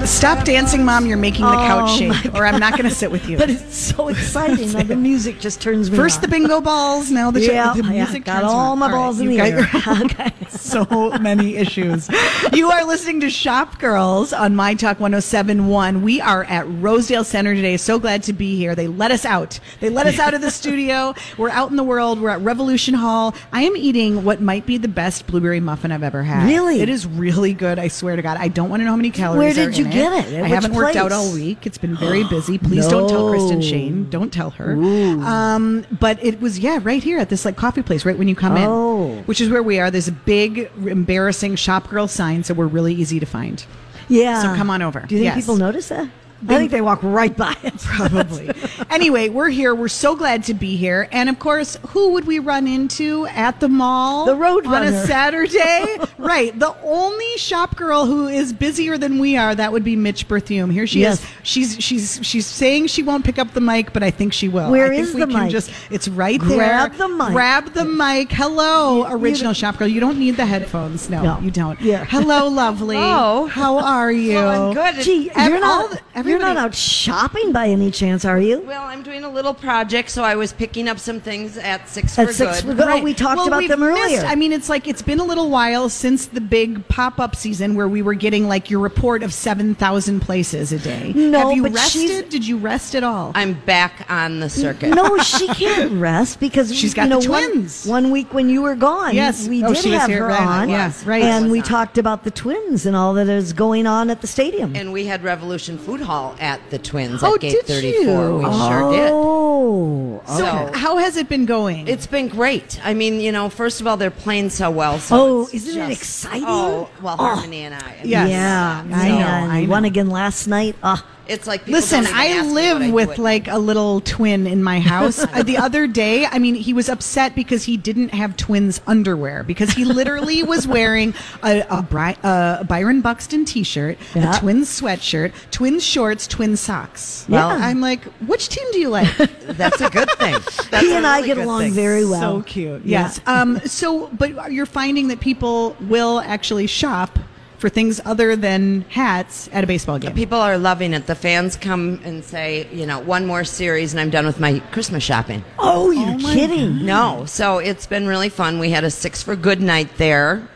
Speaker 1: Stop dancing, Mom. You're making the couch
Speaker 2: Oh, my
Speaker 1: shake, or I'm not going to sit with you.
Speaker 2: but it's so exciting. now the music just turns me
Speaker 1: First
Speaker 2: on.
Speaker 1: the bingo balls, now the,
Speaker 2: yeah,
Speaker 1: the
Speaker 2: yeah,
Speaker 1: music.
Speaker 2: got
Speaker 1: turns
Speaker 2: all my balls in
Speaker 1: you
Speaker 2: the
Speaker 1: got
Speaker 2: air.
Speaker 1: your- [laughs]
Speaker 2: okay.
Speaker 1: so many issues. You are listening to Shop Girls on My Talk 1071. We are at Rosedale Center today. So glad to be here. They let us out. They let us out of the [laughs] studio. We're out in the world. We're at Revolution Hall. I am eating what might be the best blueberry muffin I've ever had.
Speaker 2: Really?
Speaker 1: It is really good. I swear to God. I don't want to know how many calories
Speaker 2: Where
Speaker 1: are
Speaker 2: did you
Speaker 1: in
Speaker 2: it?
Speaker 1: I haven't worked out all week. It's been very busy. [gasps] Please don't tell Kristen Shane. Don't tell her. Um, but it was, yeah, right here at this like coffee place, right when you come
Speaker 2: Oh.
Speaker 1: in, which is where we are. There's a big, embarrassing shop girl sign, so we're really easy to find.
Speaker 2: Yeah.
Speaker 1: So come on over.
Speaker 2: Do you think
Speaker 1: Yes.
Speaker 2: people notice that? I think they walk right by it. [laughs]
Speaker 1: Probably. anyway, we're here. We're so glad to be here. And of course, who would we run into at the mall?
Speaker 2: The Road
Speaker 1: On a
Speaker 2: Runner.
Speaker 1: Saturday? [laughs] right. The only shop girl who is busier than we are, that would be Mich Berthiaume. Here she
Speaker 2: Yes.
Speaker 1: is. She's she's she's saying she won't pick up the mic, but I think she will.
Speaker 2: Where
Speaker 1: I think
Speaker 2: is
Speaker 1: we
Speaker 2: the
Speaker 1: can
Speaker 2: mic?
Speaker 1: just it's right
Speaker 2: Grab
Speaker 1: there.
Speaker 2: the mic.
Speaker 1: Grab the mic. Hello,
Speaker 2: You-
Speaker 1: original shop girl. You don't need the headphones. No,
Speaker 2: No.
Speaker 1: you don't.
Speaker 2: Yeah.
Speaker 1: Hello, lovely.
Speaker 3: Hello. [laughs] Oh.
Speaker 1: How are you?
Speaker 3: Well, I'm good.
Speaker 2: Gee, you're
Speaker 1: all
Speaker 2: not,
Speaker 1: the-
Speaker 2: you're not out shopping by any chance, are you?
Speaker 3: Well, I'm doing a little project, so I was picking up some things at Six
Speaker 2: At
Speaker 3: for
Speaker 2: Six
Speaker 3: Good.
Speaker 2: for Good. Oh, we talked about
Speaker 1: we've
Speaker 2: them
Speaker 1: missed-
Speaker 2: earlier.
Speaker 1: I mean, it's like it's been a little while since the big pop-up season where we were getting like your report of seven thousand places a day.
Speaker 2: No,
Speaker 1: have you
Speaker 2: but she's-
Speaker 1: rested? Did you rest at all?
Speaker 3: I'm back on the circuit.
Speaker 2: No, she can't [laughs] rest because
Speaker 1: She's got
Speaker 2: you know,
Speaker 1: the
Speaker 2: one-
Speaker 1: twins.
Speaker 2: One, week when you were gone,
Speaker 1: Yes.
Speaker 2: we
Speaker 1: Oh,
Speaker 2: did
Speaker 1: she
Speaker 2: have her
Speaker 1: right.
Speaker 2: on.
Speaker 1: Yes, right.
Speaker 2: And we
Speaker 3: on.
Speaker 2: talked about the twins and all that is going on at the stadium.
Speaker 3: And we had Revolution Food Hall at the Twins
Speaker 1: Oh,
Speaker 3: at Gate
Speaker 1: did
Speaker 3: 34.
Speaker 1: you?
Speaker 3: We sure did.
Speaker 2: Oh,
Speaker 1: so, how has it been going?
Speaker 3: It's been great. I mean, you know, first of all, they're playing so well. So
Speaker 2: Oh, isn't it exciting?
Speaker 3: Oh, well, Harmony and I.
Speaker 1: Yes.
Speaker 2: yeah,
Speaker 1: I know. I
Speaker 2: won again last night. Ah,
Speaker 3: It's like people
Speaker 1: Listen,
Speaker 3: don't even
Speaker 1: I
Speaker 3: ask
Speaker 1: live
Speaker 3: what I
Speaker 1: with like a little twin in my house. [laughs] Uh, the other day, I mean, he was upset because he didn't have twins underwear because he literally was wearing a, a, Bri- a Byron Buxton T-shirt,
Speaker 2: Yeah.
Speaker 1: a twins sweatshirt, twins shorts, twin socks.
Speaker 2: Well-
Speaker 1: Well, I'm like, which team do you like? [laughs]
Speaker 3: That's a good thing. [laughs] That's
Speaker 2: he
Speaker 3: a
Speaker 2: and I get along
Speaker 3: thing.
Speaker 2: very well.
Speaker 1: So cute.
Speaker 2: Yeah.
Speaker 1: Yes. Um. So, but you're finding that people will actually shop for things other than hats at a baseball game.
Speaker 3: People are loving it. The fans come and say, you know, one more series and I'm done with my Christmas shopping.
Speaker 2: Oh, you're
Speaker 1: my
Speaker 2: kidding?
Speaker 3: No, so it's been really fun. We had a six for good night there.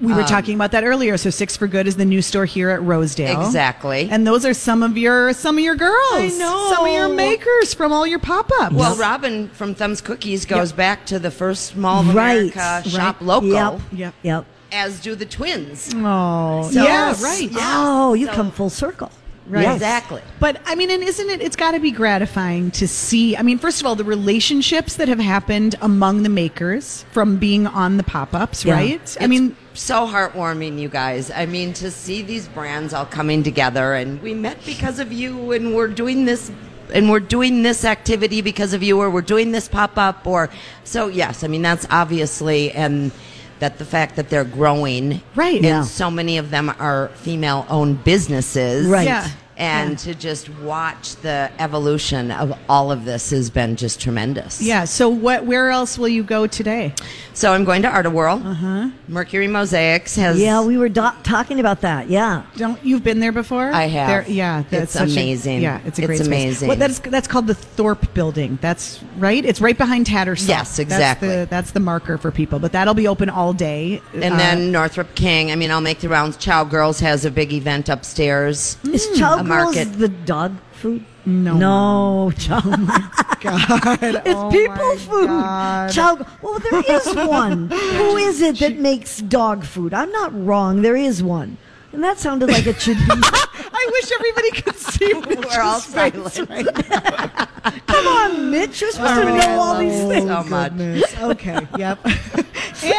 Speaker 1: We
Speaker 2: Um,
Speaker 1: were talking about that earlier. So Six for Good is the new store here at Rosedale.
Speaker 3: Exactly.
Speaker 1: And those are some of your some of your girls.
Speaker 3: I know.
Speaker 1: Some of your makers from all your pop-ups.
Speaker 3: Well, Robin from Thumbs Cookies goes back to the first Mall of
Speaker 2: Right.
Speaker 3: America shop
Speaker 1: Right.
Speaker 3: local,
Speaker 2: Yep.
Speaker 1: Yep.
Speaker 2: Yep.
Speaker 3: As do the twins.
Speaker 1: oh,
Speaker 3: So-
Speaker 1: yeah, right.
Speaker 3: Yeah.
Speaker 2: Oh, you
Speaker 3: So-
Speaker 2: come full circle.
Speaker 1: Right.
Speaker 2: Yes.
Speaker 3: Exactly.
Speaker 1: But I mean, and isn't it? It's got to be gratifying to see. I mean, first of all, the relationships that have happened among the makers from being on the pop-ups,
Speaker 2: Yeah.
Speaker 1: right? I mean,
Speaker 3: so heartwarming, you guys. I mean, to see these brands all coming together, and we met because of you, and we're doing this, and we're doing this activity because of you, or we're doing this pop up, or so. Yes, I mean that's obviously, and that the fact that they're growing,
Speaker 1: Right.
Speaker 3: And
Speaker 2: Yeah.
Speaker 3: so many of them are female-owned businesses,
Speaker 2: Right.
Speaker 1: Yeah.
Speaker 3: And
Speaker 1: Yeah.
Speaker 3: to just watch the evolution of all of this has been just tremendous.
Speaker 1: Yeah. So what? Where else will you go today?
Speaker 3: So I'm going to Art-A-Whirl. Uh-huh. Mercury Mosaics has.
Speaker 2: Yeah, we were do- talking about that. Yeah.
Speaker 1: Don't you've been there before?
Speaker 3: I have.
Speaker 1: There, yeah, that's
Speaker 3: It's
Speaker 1: such a-
Speaker 3: amazing.
Speaker 1: yeah, it's a
Speaker 3: It's
Speaker 1: great space.
Speaker 3: amazing.
Speaker 1: What, that's that's called the Thorpe Building. That's right. It's right behind Tattersall.
Speaker 3: Yes, exactly.
Speaker 1: That's the, that's the marker for people. But that'll be open all day.
Speaker 3: And
Speaker 1: Uh,
Speaker 3: then Northrup King. I mean, I'll make the rounds. Chow Girls has a big event upstairs.
Speaker 2: Is Chow
Speaker 3: a
Speaker 2: Girls
Speaker 3: market.
Speaker 2: the dog food?
Speaker 1: No.
Speaker 2: No, [laughs] Chow.
Speaker 1: God,
Speaker 2: It's
Speaker 1: oh
Speaker 2: people food.
Speaker 1: God.
Speaker 2: Chow. Well, there is [laughs] one. Who is it that makes dog food? I'm not wrong. There is one. And that sounded like it should be. [laughs]
Speaker 1: I wish everybody could see.
Speaker 3: We're all
Speaker 1: Mich's face right now.
Speaker 2: Come on, Mich. You're supposed to
Speaker 3: Harmony,
Speaker 2: know
Speaker 3: I
Speaker 2: all these
Speaker 3: you
Speaker 2: things.
Speaker 3: so much.
Speaker 1: Goodness. Okay. Yep.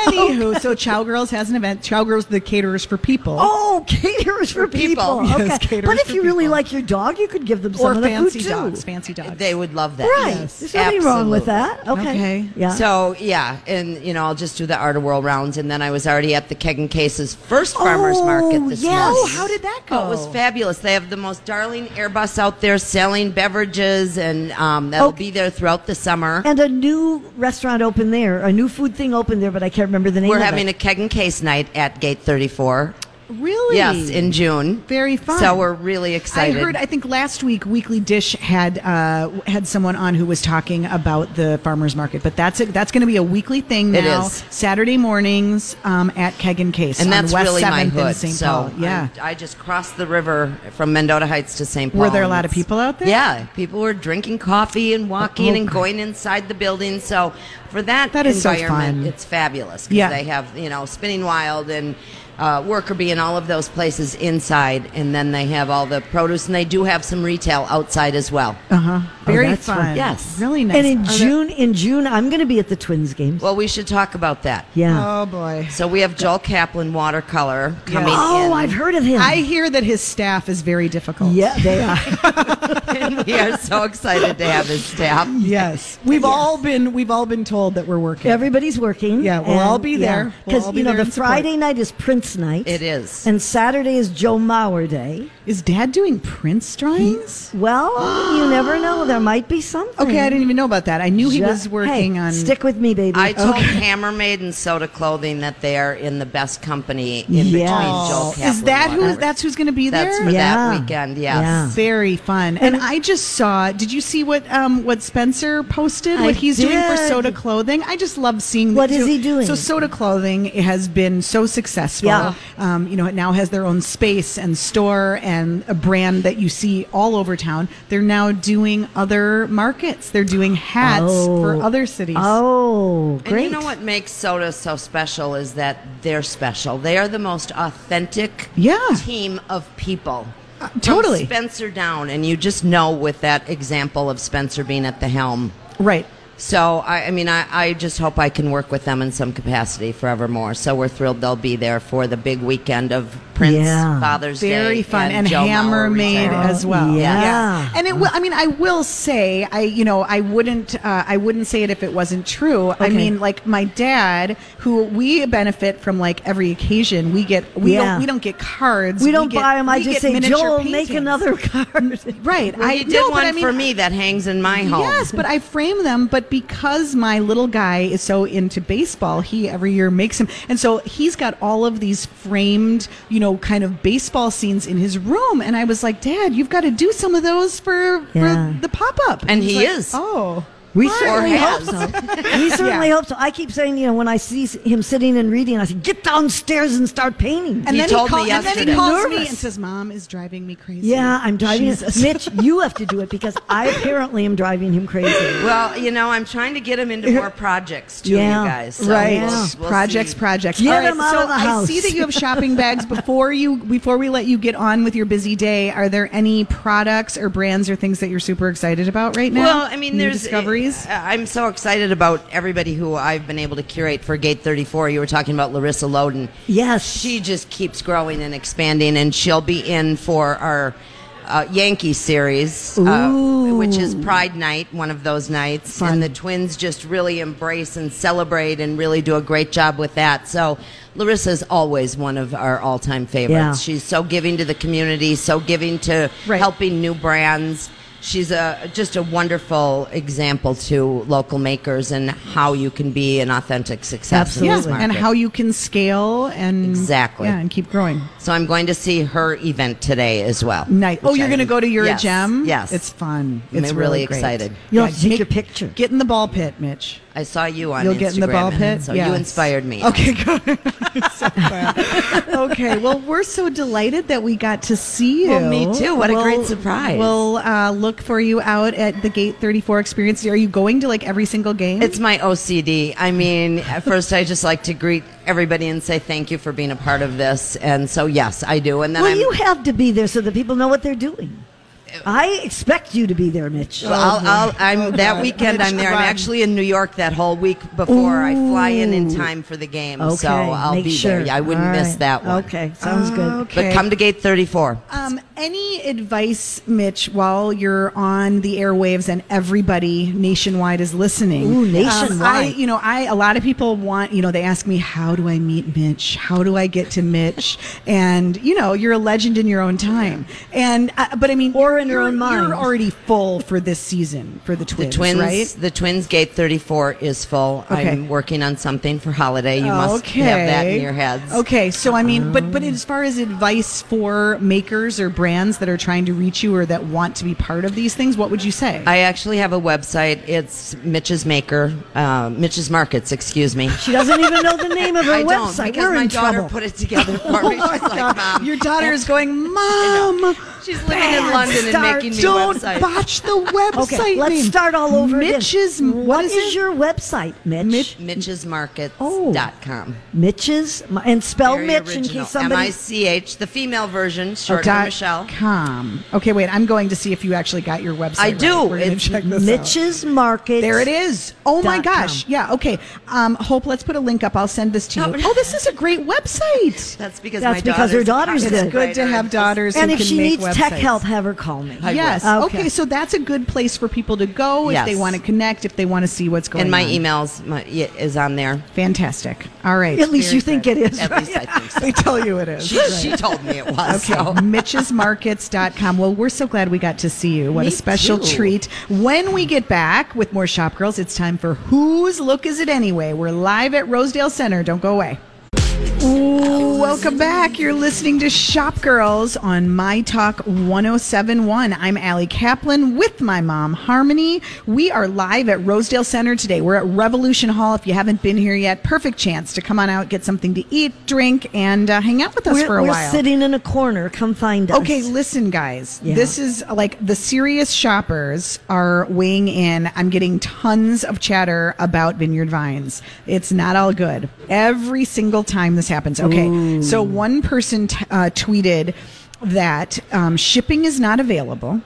Speaker 1: Anywho, so Chow Girls has an event. Chow Girls, the caterers for people.
Speaker 2: Oh, caterers for,
Speaker 3: people.
Speaker 2: people.
Speaker 1: Yes,
Speaker 2: Okay.
Speaker 1: caterers
Speaker 2: but if
Speaker 1: for
Speaker 2: you really like your dog, you could give them some
Speaker 1: or
Speaker 2: of the
Speaker 1: fancy
Speaker 2: food too.
Speaker 1: dogs. Fancy dogs.
Speaker 3: They would love that.
Speaker 2: Right.
Speaker 1: Yes.
Speaker 2: There's nothing wrong with that. Okay.
Speaker 1: Okay.
Speaker 2: Yeah.
Speaker 3: So yeah, and you know I'll just do the Art-A-Whirl rounds, and then I was already at the Keg and Case's first farmers
Speaker 2: Oh,
Speaker 3: market this
Speaker 2: yes.
Speaker 3: month.
Speaker 1: Oh, how did that go?
Speaker 3: Oh, it was fabulous. They have the most darling Airbus out there selling beverages, and um, that'll
Speaker 2: Okay.
Speaker 3: be there throughout the summer.
Speaker 2: and a new restaurant opened there, a new food thing opened there, but I can't remember the name
Speaker 3: We're having a
Speaker 2: it.
Speaker 3: Keg and Case night at Gate 34.
Speaker 1: Really?
Speaker 3: Yes, in June.
Speaker 1: Very fun.
Speaker 3: So we're really excited.
Speaker 1: I heard. I think last week, Weekly Dish had uh, had someone on who was talking about the farmers market. But that's a, that's going to be a weekly thing now.
Speaker 3: is.
Speaker 1: Saturday mornings um, at Keg and Case,
Speaker 3: and
Speaker 1: on
Speaker 3: that's
Speaker 1: West
Speaker 3: really my
Speaker 1: 7th in
Speaker 3: hood.
Speaker 1: St.
Speaker 3: So
Speaker 1: Paul. Yeah.
Speaker 3: I, I just crossed the river from Mendota Heights to St. Paul.
Speaker 1: Were there a lot of people out there?
Speaker 3: Yeah, people were drinking coffee and walking
Speaker 1: Oh,
Speaker 3: and going inside the building. So for that,
Speaker 1: That is so
Speaker 3: environment,
Speaker 1: fun.
Speaker 3: it's fabulous.
Speaker 1: Yeah.
Speaker 3: they have you know Spinning Wild and. Uh, Worker Bee and all of those places inside, and then they have all the produce, and they do have some retail outside as well.
Speaker 1: Uh huh. Very
Speaker 2: that's fun.
Speaker 1: fun.
Speaker 3: Yes.
Speaker 1: Really nice.
Speaker 2: And in
Speaker 1: Are there-
Speaker 2: June, in June, I'm going to be at the Twins games.
Speaker 3: Well, we should talk about that.
Speaker 2: yeah.
Speaker 1: Oh boy.
Speaker 3: So we have Joel Kaplan watercolor coming
Speaker 2: oh,
Speaker 3: in.
Speaker 2: I've heard of him.
Speaker 1: I hear that his staff is very difficult.
Speaker 2: yeah, they are. [laughs] [laughs]
Speaker 3: and we are so excited to have his staff.
Speaker 1: Yes. We've all been we've all been told that we're working.
Speaker 2: Everybody's working.
Speaker 1: Yeah, we'll all be there. We'll
Speaker 2: Because
Speaker 1: be
Speaker 2: you know the. Friday night is Prince night.
Speaker 3: It is.
Speaker 2: And Saturday is Joe Mauer Day.
Speaker 1: is Dad doing Prince drawings?
Speaker 2: Well, you never know. There might be something.
Speaker 1: Okay, I didn't even know about that. I knew he
Speaker 2: Ju-
Speaker 1: was working
Speaker 2: hey,
Speaker 1: on.
Speaker 2: Stick with me, baby.
Speaker 3: I told
Speaker 1: Okay. [laughs]
Speaker 3: Hammer Made and Soda Clothing that they are in the best company in
Speaker 2: Yes.
Speaker 3: between Joel Kaplan.
Speaker 1: is that who?
Speaker 3: Waters.
Speaker 1: That's who's going to be there.
Speaker 3: That's for
Speaker 2: Yeah.
Speaker 3: that weekend. Yes.
Speaker 2: Yeah.
Speaker 1: Very fun. And, I just saw. Did you see what um, what Spencer posted?
Speaker 2: I
Speaker 1: what he's doing for. Soda Clothing? I just love seeing.
Speaker 2: What
Speaker 1: so,
Speaker 2: is he doing?
Speaker 1: So Soda Clothing has been so successful.
Speaker 2: Yeah.
Speaker 1: Um, you know, it now has their own space and store and a brand that you see all over town. They're now doing other markets. They're doing hats
Speaker 2: Oh.
Speaker 1: for other cities.
Speaker 2: Oh, great!
Speaker 3: And you know what makes soda so special is that they're special. They are the most authentic
Speaker 1: Yeah.
Speaker 3: team of people. From
Speaker 1: totally.
Speaker 3: Spencer down, and you just know with that example of Spencer being at the helm.
Speaker 1: Right.
Speaker 3: So, I, I mean, I, I just hope I can work with them in some capacity forevermore. So, we're thrilled they'll be there for the big weekend of Prince
Speaker 2: Yeah.
Speaker 3: Father's Day.
Speaker 1: very fun and,
Speaker 3: Joe Mauer
Speaker 1: hammer made
Speaker 3: retiring.
Speaker 1: as well
Speaker 2: Yeah.
Speaker 1: and it will i mean i will say i you know i wouldn't uh, i wouldn't say it if it wasn't true i mean like my dad who we benefit from like every occasion we get we
Speaker 2: Yeah.
Speaker 1: don't we don't get cards
Speaker 2: we don't
Speaker 1: get-
Speaker 2: buy them. I just say,
Speaker 1: miniature
Speaker 2: Joel, make another [laughs] card.
Speaker 1: right
Speaker 3: Well,
Speaker 1: i
Speaker 3: you did
Speaker 1: no,
Speaker 3: one
Speaker 1: I mean,
Speaker 3: for me that hangs in my home.
Speaker 1: Yes, but I frame them. But because my little guy is so into baseball, he every year makes them, and so he's got all of these framed, you know, kind of baseball scenes in his room. And I was like, Dad, you've got to do some of those for,
Speaker 2: Yeah.
Speaker 1: for the pop up.
Speaker 3: And he is.
Speaker 1: Oh.
Speaker 2: We
Speaker 3: Or [laughs]
Speaker 2: certainly hope so. We certainly
Speaker 1: Yeah.
Speaker 2: hope so. I keep saying, you know, when I see him sitting and reading, I say, get downstairs and start painting.
Speaker 1: And
Speaker 3: He
Speaker 1: then
Speaker 3: told
Speaker 1: he
Speaker 3: me
Speaker 1: call- and then he
Speaker 3: yesterday.
Speaker 1: calls me and says, "Mom is driving me crazy."
Speaker 2: yeah, I'm driving.
Speaker 1: Jesus. [laughs]
Speaker 2: Mich, you have to do it because I apparently am driving him crazy.
Speaker 3: Well, you know, I'm trying to get him into more [laughs] projects too,
Speaker 2: Yeah.
Speaker 3: you guys. So
Speaker 1: right
Speaker 2: Yeah.
Speaker 3: we'll
Speaker 1: projects
Speaker 3: see.
Speaker 1: projects
Speaker 2: Get
Speaker 1: All right,
Speaker 2: him out
Speaker 1: so
Speaker 2: of the house.
Speaker 1: i see that you have shopping bags before you before we let you get on with your busy day are there any products or brands or things that you're super excited about right now
Speaker 3: Well, I mean,
Speaker 1: New
Speaker 3: there's
Speaker 1: discoveries
Speaker 3: uh, I'm so excited about everybody who I've been able to curate for Gate 34. You were talking about Larissa Loden.
Speaker 2: Yes.
Speaker 3: She just keeps growing and expanding, and she'll be in for our uh, Yankee series, uh, which is Pride Night, one of those nights,
Speaker 2: Fun.
Speaker 3: and the twins just really embrace and celebrate and really do a great job with that. So. Larissa's always one of our all-time favorites.
Speaker 2: Yeah.
Speaker 3: She's so giving to the community, so giving to
Speaker 1: Right.
Speaker 3: helping new brands. She's a just a wonderful example to local makers and how you can be an authentic success. in
Speaker 1: Yeah,
Speaker 3: this
Speaker 2: Absolutely.
Speaker 1: and how you can scale and
Speaker 3: Exactly.
Speaker 1: yeah, and keep growing.
Speaker 3: So I'm going to see her event today as well.
Speaker 1: Nice. Oh, you're going to go to your
Speaker 3: yes,
Speaker 1: gem?
Speaker 3: Yes,
Speaker 1: It's fun.
Speaker 3: I'm
Speaker 1: It's
Speaker 3: really
Speaker 1: great.
Speaker 3: excited.
Speaker 2: You'll have to take
Speaker 1: get-
Speaker 2: your picture.
Speaker 1: Get in the ball pit, Mich.
Speaker 3: I saw you on
Speaker 1: You'll
Speaker 3: Instagram,
Speaker 1: get in the ball pit.
Speaker 3: so
Speaker 1: Yes.
Speaker 3: you inspired me.
Speaker 1: Okay, good. [laughs] So okay, well, we're so delighted that we got to see you.
Speaker 3: Well, me too. What a great surprise.
Speaker 1: We'll uh, look for you out at the Gate 34 experience. Are you going to like every single game?
Speaker 3: It's my OCD. I mean, at first I just like to greet everybody and say thank you for being a part of this. And so yes, I do. And then
Speaker 2: Well,
Speaker 3: I'm,
Speaker 2: you have to be there so that people know what they're doing. I expect you to be there, Mich.
Speaker 3: Well, I'll, I'll, I'm
Speaker 1: Oh,
Speaker 3: that weekend.
Speaker 1: Mich,
Speaker 3: I'm there. I'm actually in New York that whole week before I fly in in time for the game.
Speaker 2: okay,
Speaker 3: so I'll
Speaker 2: make
Speaker 3: be
Speaker 2: sure.
Speaker 3: there. I wouldn't
Speaker 2: All
Speaker 3: miss that one.
Speaker 2: Okay, sounds good.
Speaker 1: Okay.
Speaker 3: But come to Gate 34.
Speaker 1: Um, any advice, Mich, while you're on the airwaves and everybody nationwide is listening?
Speaker 2: Ooh,
Speaker 1: Um,
Speaker 2: nationwide.
Speaker 1: I, you know, I a lot of people want, you know, they ask me, how do I meet Mich? How do I get to Mich? and you know, you're a legend in your own time. And uh, but I mean,
Speaker 2: Or in your
Speaker 1: you're-
Speaker 2: own mind.
Speaker 1: You're already full for this season for the
Speaker 3: The
Speaker 1: twins,
Speaker 3: twins,
Speaker 1: right?
Speaker 3: the twins gate 34 is full.
Speaker 1: Okay.
Speaker 3: I'm working on something for holiday. You must
Speaker 1: okay.
Speaker 3: have that in your heads.
Speaker 1: Okay, so I mean, but but as far as advice for makers or brands that are trying to reach you or that want to be part of these things, what would you say?
Speaker 3: I actually have a website. It's Mich's Maker, uh, Mich's Markets, excuse me.
Speaker 2: She doesn't even know the name of her [laughs]
Speaker 3: I don't
Speaker 2: website.
Speaker 3: because
Speaker 2: We're
Speaker 3: my
Speaker 2: in
Speaker 3: daughter
Speaker 2: trouble.
Speaker 3: put it together for me. [laughs] She's like, Mom,
Speaker 1: Your daughter is going, Mom.
Speaker 3: She's living in London
Speaker 1: start.
Speaker 3: and making me
Speaker 1: Don't
Speaker 3: websites.
Speaker 1: botch the website.
Speaker 2: Okay, let's
Speaker 1: name.
Speaker 2: start all over
Speaker 1: Mich's.
Speaker 2: again.
Speaker 1: What is, it?
Speaker 2: your website, Mich?
Speaker 1: Mich-
Speaker 3: Mich'sMarkets.com.
Speaker 2: Mich's and spell
Speaker 3: Very
Speaker 2: Mich in case somebody.
Speaker 3: M-I-C-H, the female version, short
Speaker 1: Oh,
Speaker 3: Michelle.
Speaker 1: Com. Okay, wait. I'm going to see if you actually got your website.
Speaker 3: I
Speaker 1: right.
Speaker 3: do.
Speaker 1: We're gonna
Speaker 3: It's
Speaker 1: check out.
Speaker 2: Mich's Market.
Speaker 1: There it is. Oh my gosh.
Speaker 2: com.
Speaker 1: Yeah. Okay. Um, Hope, let's put a link up. I'll send this to you.
Speaker 3: No.
Speaker 1: Oh, this is a great website. [laughs]
Speaker 3: That's because her daughters.
Speaker 2: That's
Speaker 3: my
Speaker 2: because her daughter's good.
Speaker 1: It's good to have daughters
Speaker 2: And
Speaker 1: who
Speaker 2: if
Speaker 1: can
Speaker 2: she
Speaker 1: make
Speaker 2: needs tech help, have her call me.
Speaker 3: I.
Speaker 1: Yes.
Speaker 2: Okay.
Speaker 1: Okay. So that's a good place for people to go if
Speaker 3: Yes.
Speaker 1: they want to connect, if they want to see what's going on.
Speaker 3: And my
Speaker 1: on.
Speaker 3: emails my, is on there.
Speaker 1: Fantastic. All right.
Speaker 2: At least
Speaker 1: Very
Speaker 2: you think it is.
Speaker 3: At
Speaker 2: right?
Speaker 3: least I think so. [laughs]
Speaker 1: They tell you it is.
Speaker 3: She, she told me it was.
Speaker 1: Okay,
Speaker 3: So.
Speaker 1: mitchesmarkets.com. Well, we're so glad we got to see you. What
Speaker 3: Me
Speaker 1: a special
Speaker 3: too.
Speaker 1: treat. When we get back with more Shop Girls, it's time for Whose Look Is It Anyway? We're live at Rosedale Center. Don't go away. Ooh, welcome back. You're listening to Shop Girls on My Talk 1071. I'm Ali Kaplan with my mom, Harmony. We are live at Rosedale Center today. We're at Revolution Hall. If you haven't been here yet, perfect chance to come on out, get something to eat, drink, and uh, hang out with us
Speaker 2: We're,
Speaker 1: for a
Speaker 2: we're
Speaker 1: while.
Speaker 2: sitting in a corner. Come find us.
Speaker 1: Okay, listen, guys.
Speaker 2: Yeah.
Speaker 1: This is like the serious shoppers are weighing in. I'm getting tons of chatter about Vineyard Vines. It's not all good. Every single time this happens. Okay, so one person t- uh, tweeted that um, shipping is not available.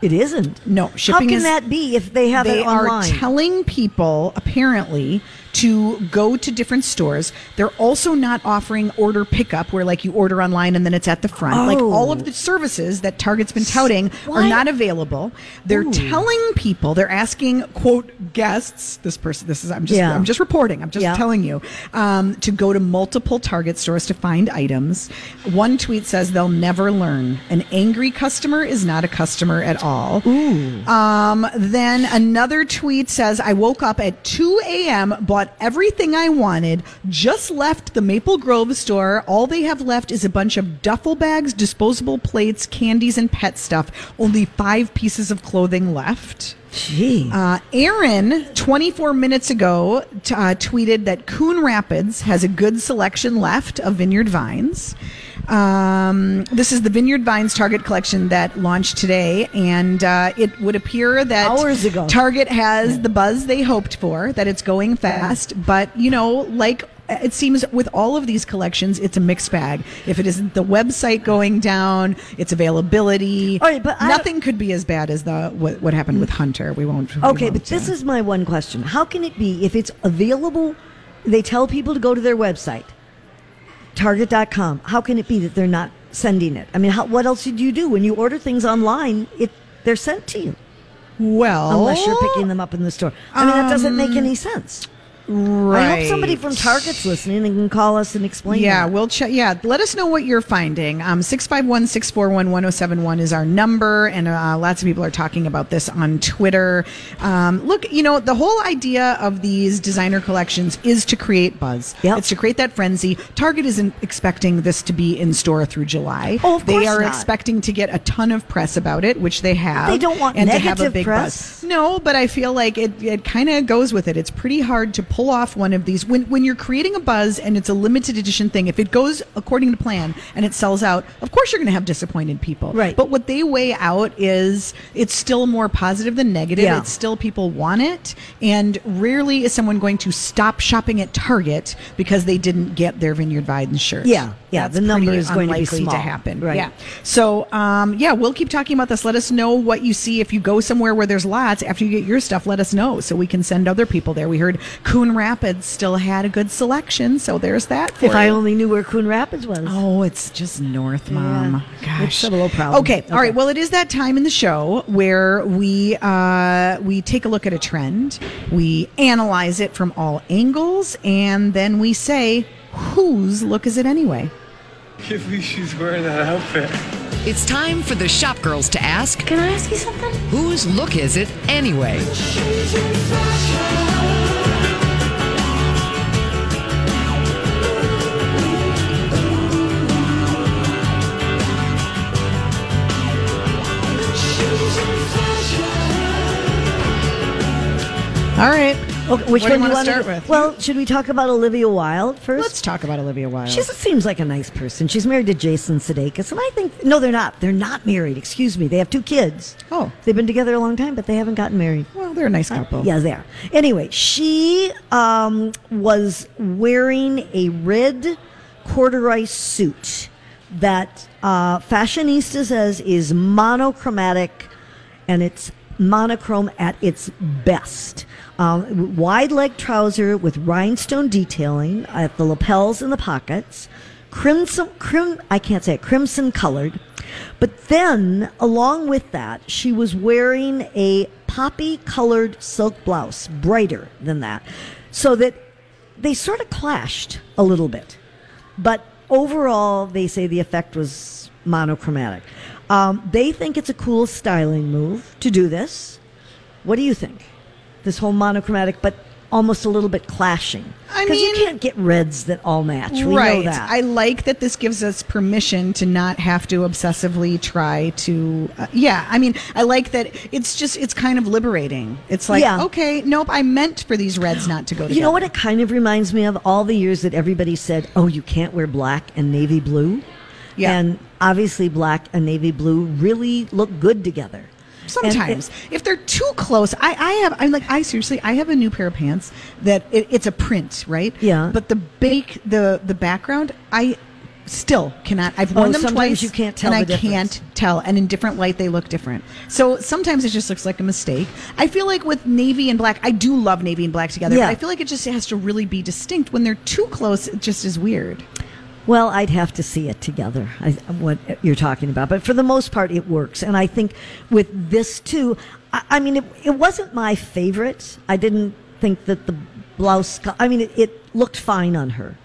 Speaker 2: It isn't.
Speaker 1: No, shipping.
Speaker 2: How can
Speaker 1: is.
Speaker 2: that be if they have
Speaker 1: they
Speaker 2: it
Speaker 1: are telling people apparently to go to different stores. They're also not offering order pickup where like you order online and then it's at the front. Like
Speaker 2: Oh.
Speaker 1: all of the services that Target's been touting are not available. They're telling people, they're asking quote guests, this person this is I'm just
Speaker 2: Yeah.
Speaker 1: I'm just reporting. I'm just
Speaker 2: Yeah.
Speaker 1: telling you um, to go to multiple Target stores to find items. One tweet says they'll never learn. An angry customer is not a customer at all. Um, then another tweet says, I woke up at 2 a.m., bought everything I wanted, just left the Maple Grove store. All they have left is a bunch of duffel bags, disposable plates, candies, and pet stuff. Only five pieces of clothing left.
Speaker 2: Gee.
Speaker 1: Uh, Aaron, 24 minutes ago, t- uh, tweeted that Coon Rapids has a good selection left of Vineyard Vines. Um, this is the Vineyard Vines Target collection that launched today, and uh, it would appear that
Speaker 2: Hours ago.
Speaker 1: Target has the buzz they hoped for, that it's going fast. But, you know, like it seems with all of these collections, it's a mixed bag. If it isn't the website going down, its availability,
Speaker 2: All right, but
Speaker 1: nothing could be as bad as the what, what happened with Hunter. We won't. we
Speaker 2: Okay,
Speaker 1: won't,
Speaker 2: but this
Speaker 1: uh,
Speaker 2: is my one question. How can it be if it's available? They tell people to go to their website, target.com. How can it be that they're not sending it? I mean, how, what else did you do when you order things online? It they're sent to you
Speaker 1: Well,
Speaker 2: unless you're picking them up in the store. I mean, that doesn't make any sense.
Speaker 1: Right.
Speaker 2: I hope somebody from Target's listening and can call us and explain.
Speaker 1: Yeah,
Speaker 2: that.
Speaker 1: we'll check. Yeah, let us know what you're finding. Um, 651 641 1071 is our number, and uh, lots of people are talking about this on Twitter. Um, look, you know, the whole idea of these designer collections is to create buzz.
Speaker 2: Yep.
Speaker 1: It's to create that frenzy. Target isn't expecting this to be in store through July.
Speaker 2: Oh, of
Speaker 1: they
Speaker 2: course
Speaker 1: are
Speaker 2: not.
Speaker 1: expecting to get a ton of press about it, which they have.
Speaker 2: They don't want
Speaker 1: and to have a
Speaker 2: negative
Speaker 1: big
Speaker 2: press.
Speaker 1: buzz. No, but I feel like it, it kind of goes with it. It's pretty hard to pull off one of these when when you're creating a buzz and it's a limited edition thing. If it goes according to plan and it sells out, of course you're going to have disappointed people.
Speaker 2: Right.
Speaker 1: But what they weigh out is it's still more positive than negative.
Speaker 2: Yeah.
Speaker 1: It's still people want it, and rarely is someone going to stop shopping at Target because they didn't get their Vineyard Vines shirt.
Speaker 2: Yeah, yeah,
Speaker 1: That's
Speaker 2: the number is going to be small.
Speaker 1: happen.
Speaker 2: Right.
Speaker 1: Yeah. So, um, yeah, we'll keep talking about this. Let us know what you see. If you go somewhere where there's lots, after you get your stuff, let us know so we can send other people there. We heard Coon Rapids still had a good selection, so there's that for
Speaker 2: If I only knew where Coon Rapids was.
Speaker 1: Oh, it's just north, mom.
Speaker 2: Yeah.
Speaker 1: Gosh,
Speaker 2: It's a little problem.
Speaker 1: Okay.
Speaker 2: Okay.
Speaker 1: all right. Well, it is that time in the show where we uh, we take a look at a trend, we analyze it from all angles, and then we say, whose look is it anyway?
Speaker 4: can't believe she's wearing that outfit.
Speaker 5: It's time for the shop girls to ask,
Speaker 6: Can I ask you something?
Speaker 5: whose look is it anyway?
Speaker 1: All right.
Speaker 2: Okay, which
Speaker 1: What do you
Speaker 2: one do you
Speaker 1: start with?
Speaker 2: Well, should we talk about Olivia Wilde 1st
Speaker 1: Let's talk about Olivia Wilde.
Speaker 2: She seems like a nice person. She's married to Jason Sudeikis, and I think no, they're not. They're not married. Excuse me. They have two kids.
Speaker 1: Oh.
Speaker 2: they've been together a long time, but they haven't gotten married.
Speaker 1: well, they're a nice couple.
Speaker 2: Yeah, they are. Anyway, she um, was wearing a red corduroy suit that uh, fashionista says is monochromatic, and it's monochrome at its best. Um, wide leg trouser with rhinestone detailing at the lapels and the pockets, crimson, crim, I can't say it, crimson colored. But then, along with that, she was wearing a poppy colored silk blouse, brighter than that, so that they sort of clashed a little bit. But overall, they say the effect was monochromatic. Um, they think it's a cool styling move to do this. What do you think? This whole monochromatic, but almost a little bit clashing.
Speaker 1: I
Speaker 2: Because you can't get reds that all match. We
Speaker 1: right.
Speaker 2: know that.
Speaker 1: I like that this gives us permission to not have to obsessively try to. Uh, yeah, I mean, I like that it's just it's kind of liberating. It's like
Speaker 2: Yeah.
Speaker 1: okay, nope, I meant for these reds not to go together.
Speaker 2: You know what it kind of reminds me of? All the years that everybody said, "Oh, you can't wear black and navy blue,"
Speaker 1: Yeah.
Speaker 2: and obviously black and navy blue really look good together. And
Speaker 1: Sometimes, if they're too close, I, I have, I'm like, I seriously, I have a new pair of pants that it, it's a print, right?
Speaker 2: Yeah.
Speaker 1: But the bake, the the background, I still cannot. I've worn
Speaker 2: Oh,
Speaker 1: them
Speaker 2: sometimes
Speaker 1: twice.
Speaker 2: you can't tell
Speaker 1: and I
Speaker 2: difference.
Speaker 1: can't tell. And in different light, they look different. So sometimes it just looks like a mistake. I feel like with navy and black, I do love navy and black together.
Speaker 2: Yeah.
Speaker 1: But I feel like it just has to really be distinct. When they're too close, it just is weird.
Speaker 2: Well, I'd have to see it together. I, what you're talking about, but for the most part, it works. And I think with this too, I, I mean, it, it wasn't my favorite. I didn't think that the blouse. I mean, it, it looked fine on her.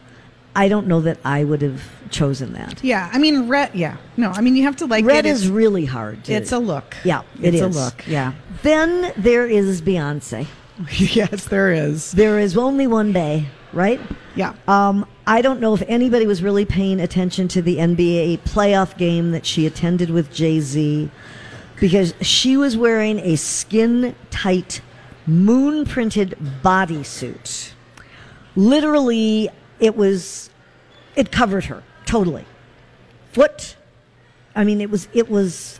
Speaker 2: I don't know that I would have chosen that.
Speaker 1: Yeah. I mean, red. Yeah. No. I mean, you have to like
Speaker 2: Red
Speaker 1: it.
Speaker 2: is really hard. To,
Speaker 1: It's a look.
Speaker 2: Yeah, it
Speaker 1: it's
Speaker 2: is.
Speaker 1: a look. Yeah.
Speaker 2: Then there is Beyonce. [laughs]
Speaker 1: yes, there is.
Speaker 2: There is only one Bay, right?
Speaker 1: Yeah.
Speaker 2: Um, I don't know if anybody was really paying attention to the NBA playoff game that she attended with Jay Z because she was wearing a skin tight, moon printed bodysuit. Literally, it was, it covered her totally. Foot, I mean, it was, it was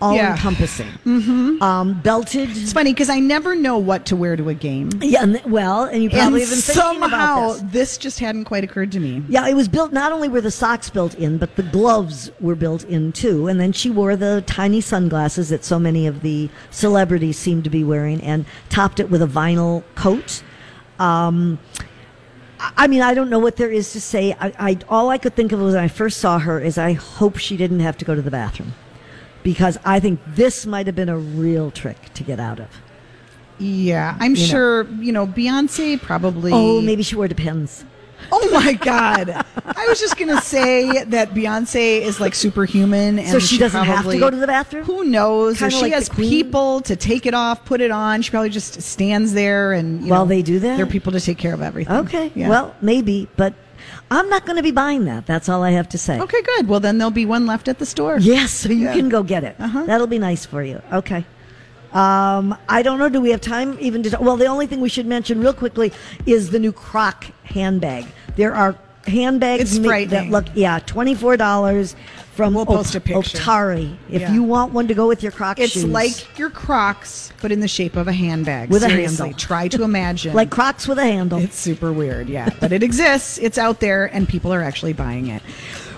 Speaker 2: all encompassing. Mm-hmm. Um, belted.
Speaker 1: It's funny because I never know what to wear to a game.
Speaker 2: Yeah, and, well, and you probably
Speaker 1: and
Speaker 2: have been thinking about
Speaker 1: somehow
Speaker 2: this.
Speaker 1: this just hadn't quite occurred to me.
Speaker 2: Yeah, it was built. Not only were the socks built in, but the gloves were built in too. And then she wore the tiny sunglasses that so many of the celebrities seem to be wearing, and topped it with a vinyl coat. Um, I mean, I don't know what there is to say. I, I all I could think of when I first saw her is I hope she didn't have to go to the bathroom because I think this might have been a real trick to get out of.
Speaker 1: Yeah, I'm
Speaker 2: You know.
Speaker 1: sure, you know, Beyonce probably.
Speaker 2: Oh, maybe she wore Depends.
Speaker 1: Oh my God. I was just going to say that Beyonce is like superhuman. And
Speaker 2: So she doesn't have to go to the bathroom?
Speaker 1: Who knows?
Speaker 2: Kinda
Speaker 1: she
Speaker 2: like
Speaker 1: has people to take it off, put it on. She probably just stands there and. You
Speaker 2: While
Speaker 1: know,
Speaker 2: they do that?
Speaker 1: There are people to take care of everything.
Speaker 2: Okay,
Speaker 1: Yeah.
Speaker 2: well, maybe, but I'm not going to be buying that. That's all I have to say.
Speaker 1: Okay, good. Well, then there'll be one left at the store.
Speaker 2: Yes, so you
Speaker 1: Yeah.
Speaker 2: can go get it.
Speaker 1: Uh-huh.
Speaker 2: That'll be nice for you. Okay. Um, I don't know. Do we have time even to? Well, the only thing we should mention real quickly is the new Croc handbag. There are handbags
Speaker 1: It's
Speaker 2: ma- that look, yeah, twenty four dollars from
Speaker 1: We'll post a picture.
Speaker 2: Otari. If
Speaker 1: Yeah.
Speaker 2: you want one to go with your Croc
Speaker 1: It's
Speaker 2: shoes,
Speaker 1: like your Crocs, but in the shape of a handbag.
Speaker 2: With a
Speaker 1: Seriously,
Speaker 2: handle.
Speaker 1: Try to [laughs] imagine.
Speaker 2: like Crocs with a handle.
Speaker 1: It's super weird, yeah. But it exists. It's out there, and people are actually buying it.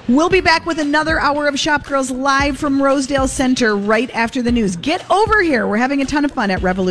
Speaker 1: We'll be back with another hour of Shop Girls live from Rosedale Center right after the news. Get over here. We're having a ton of fun at Revolution.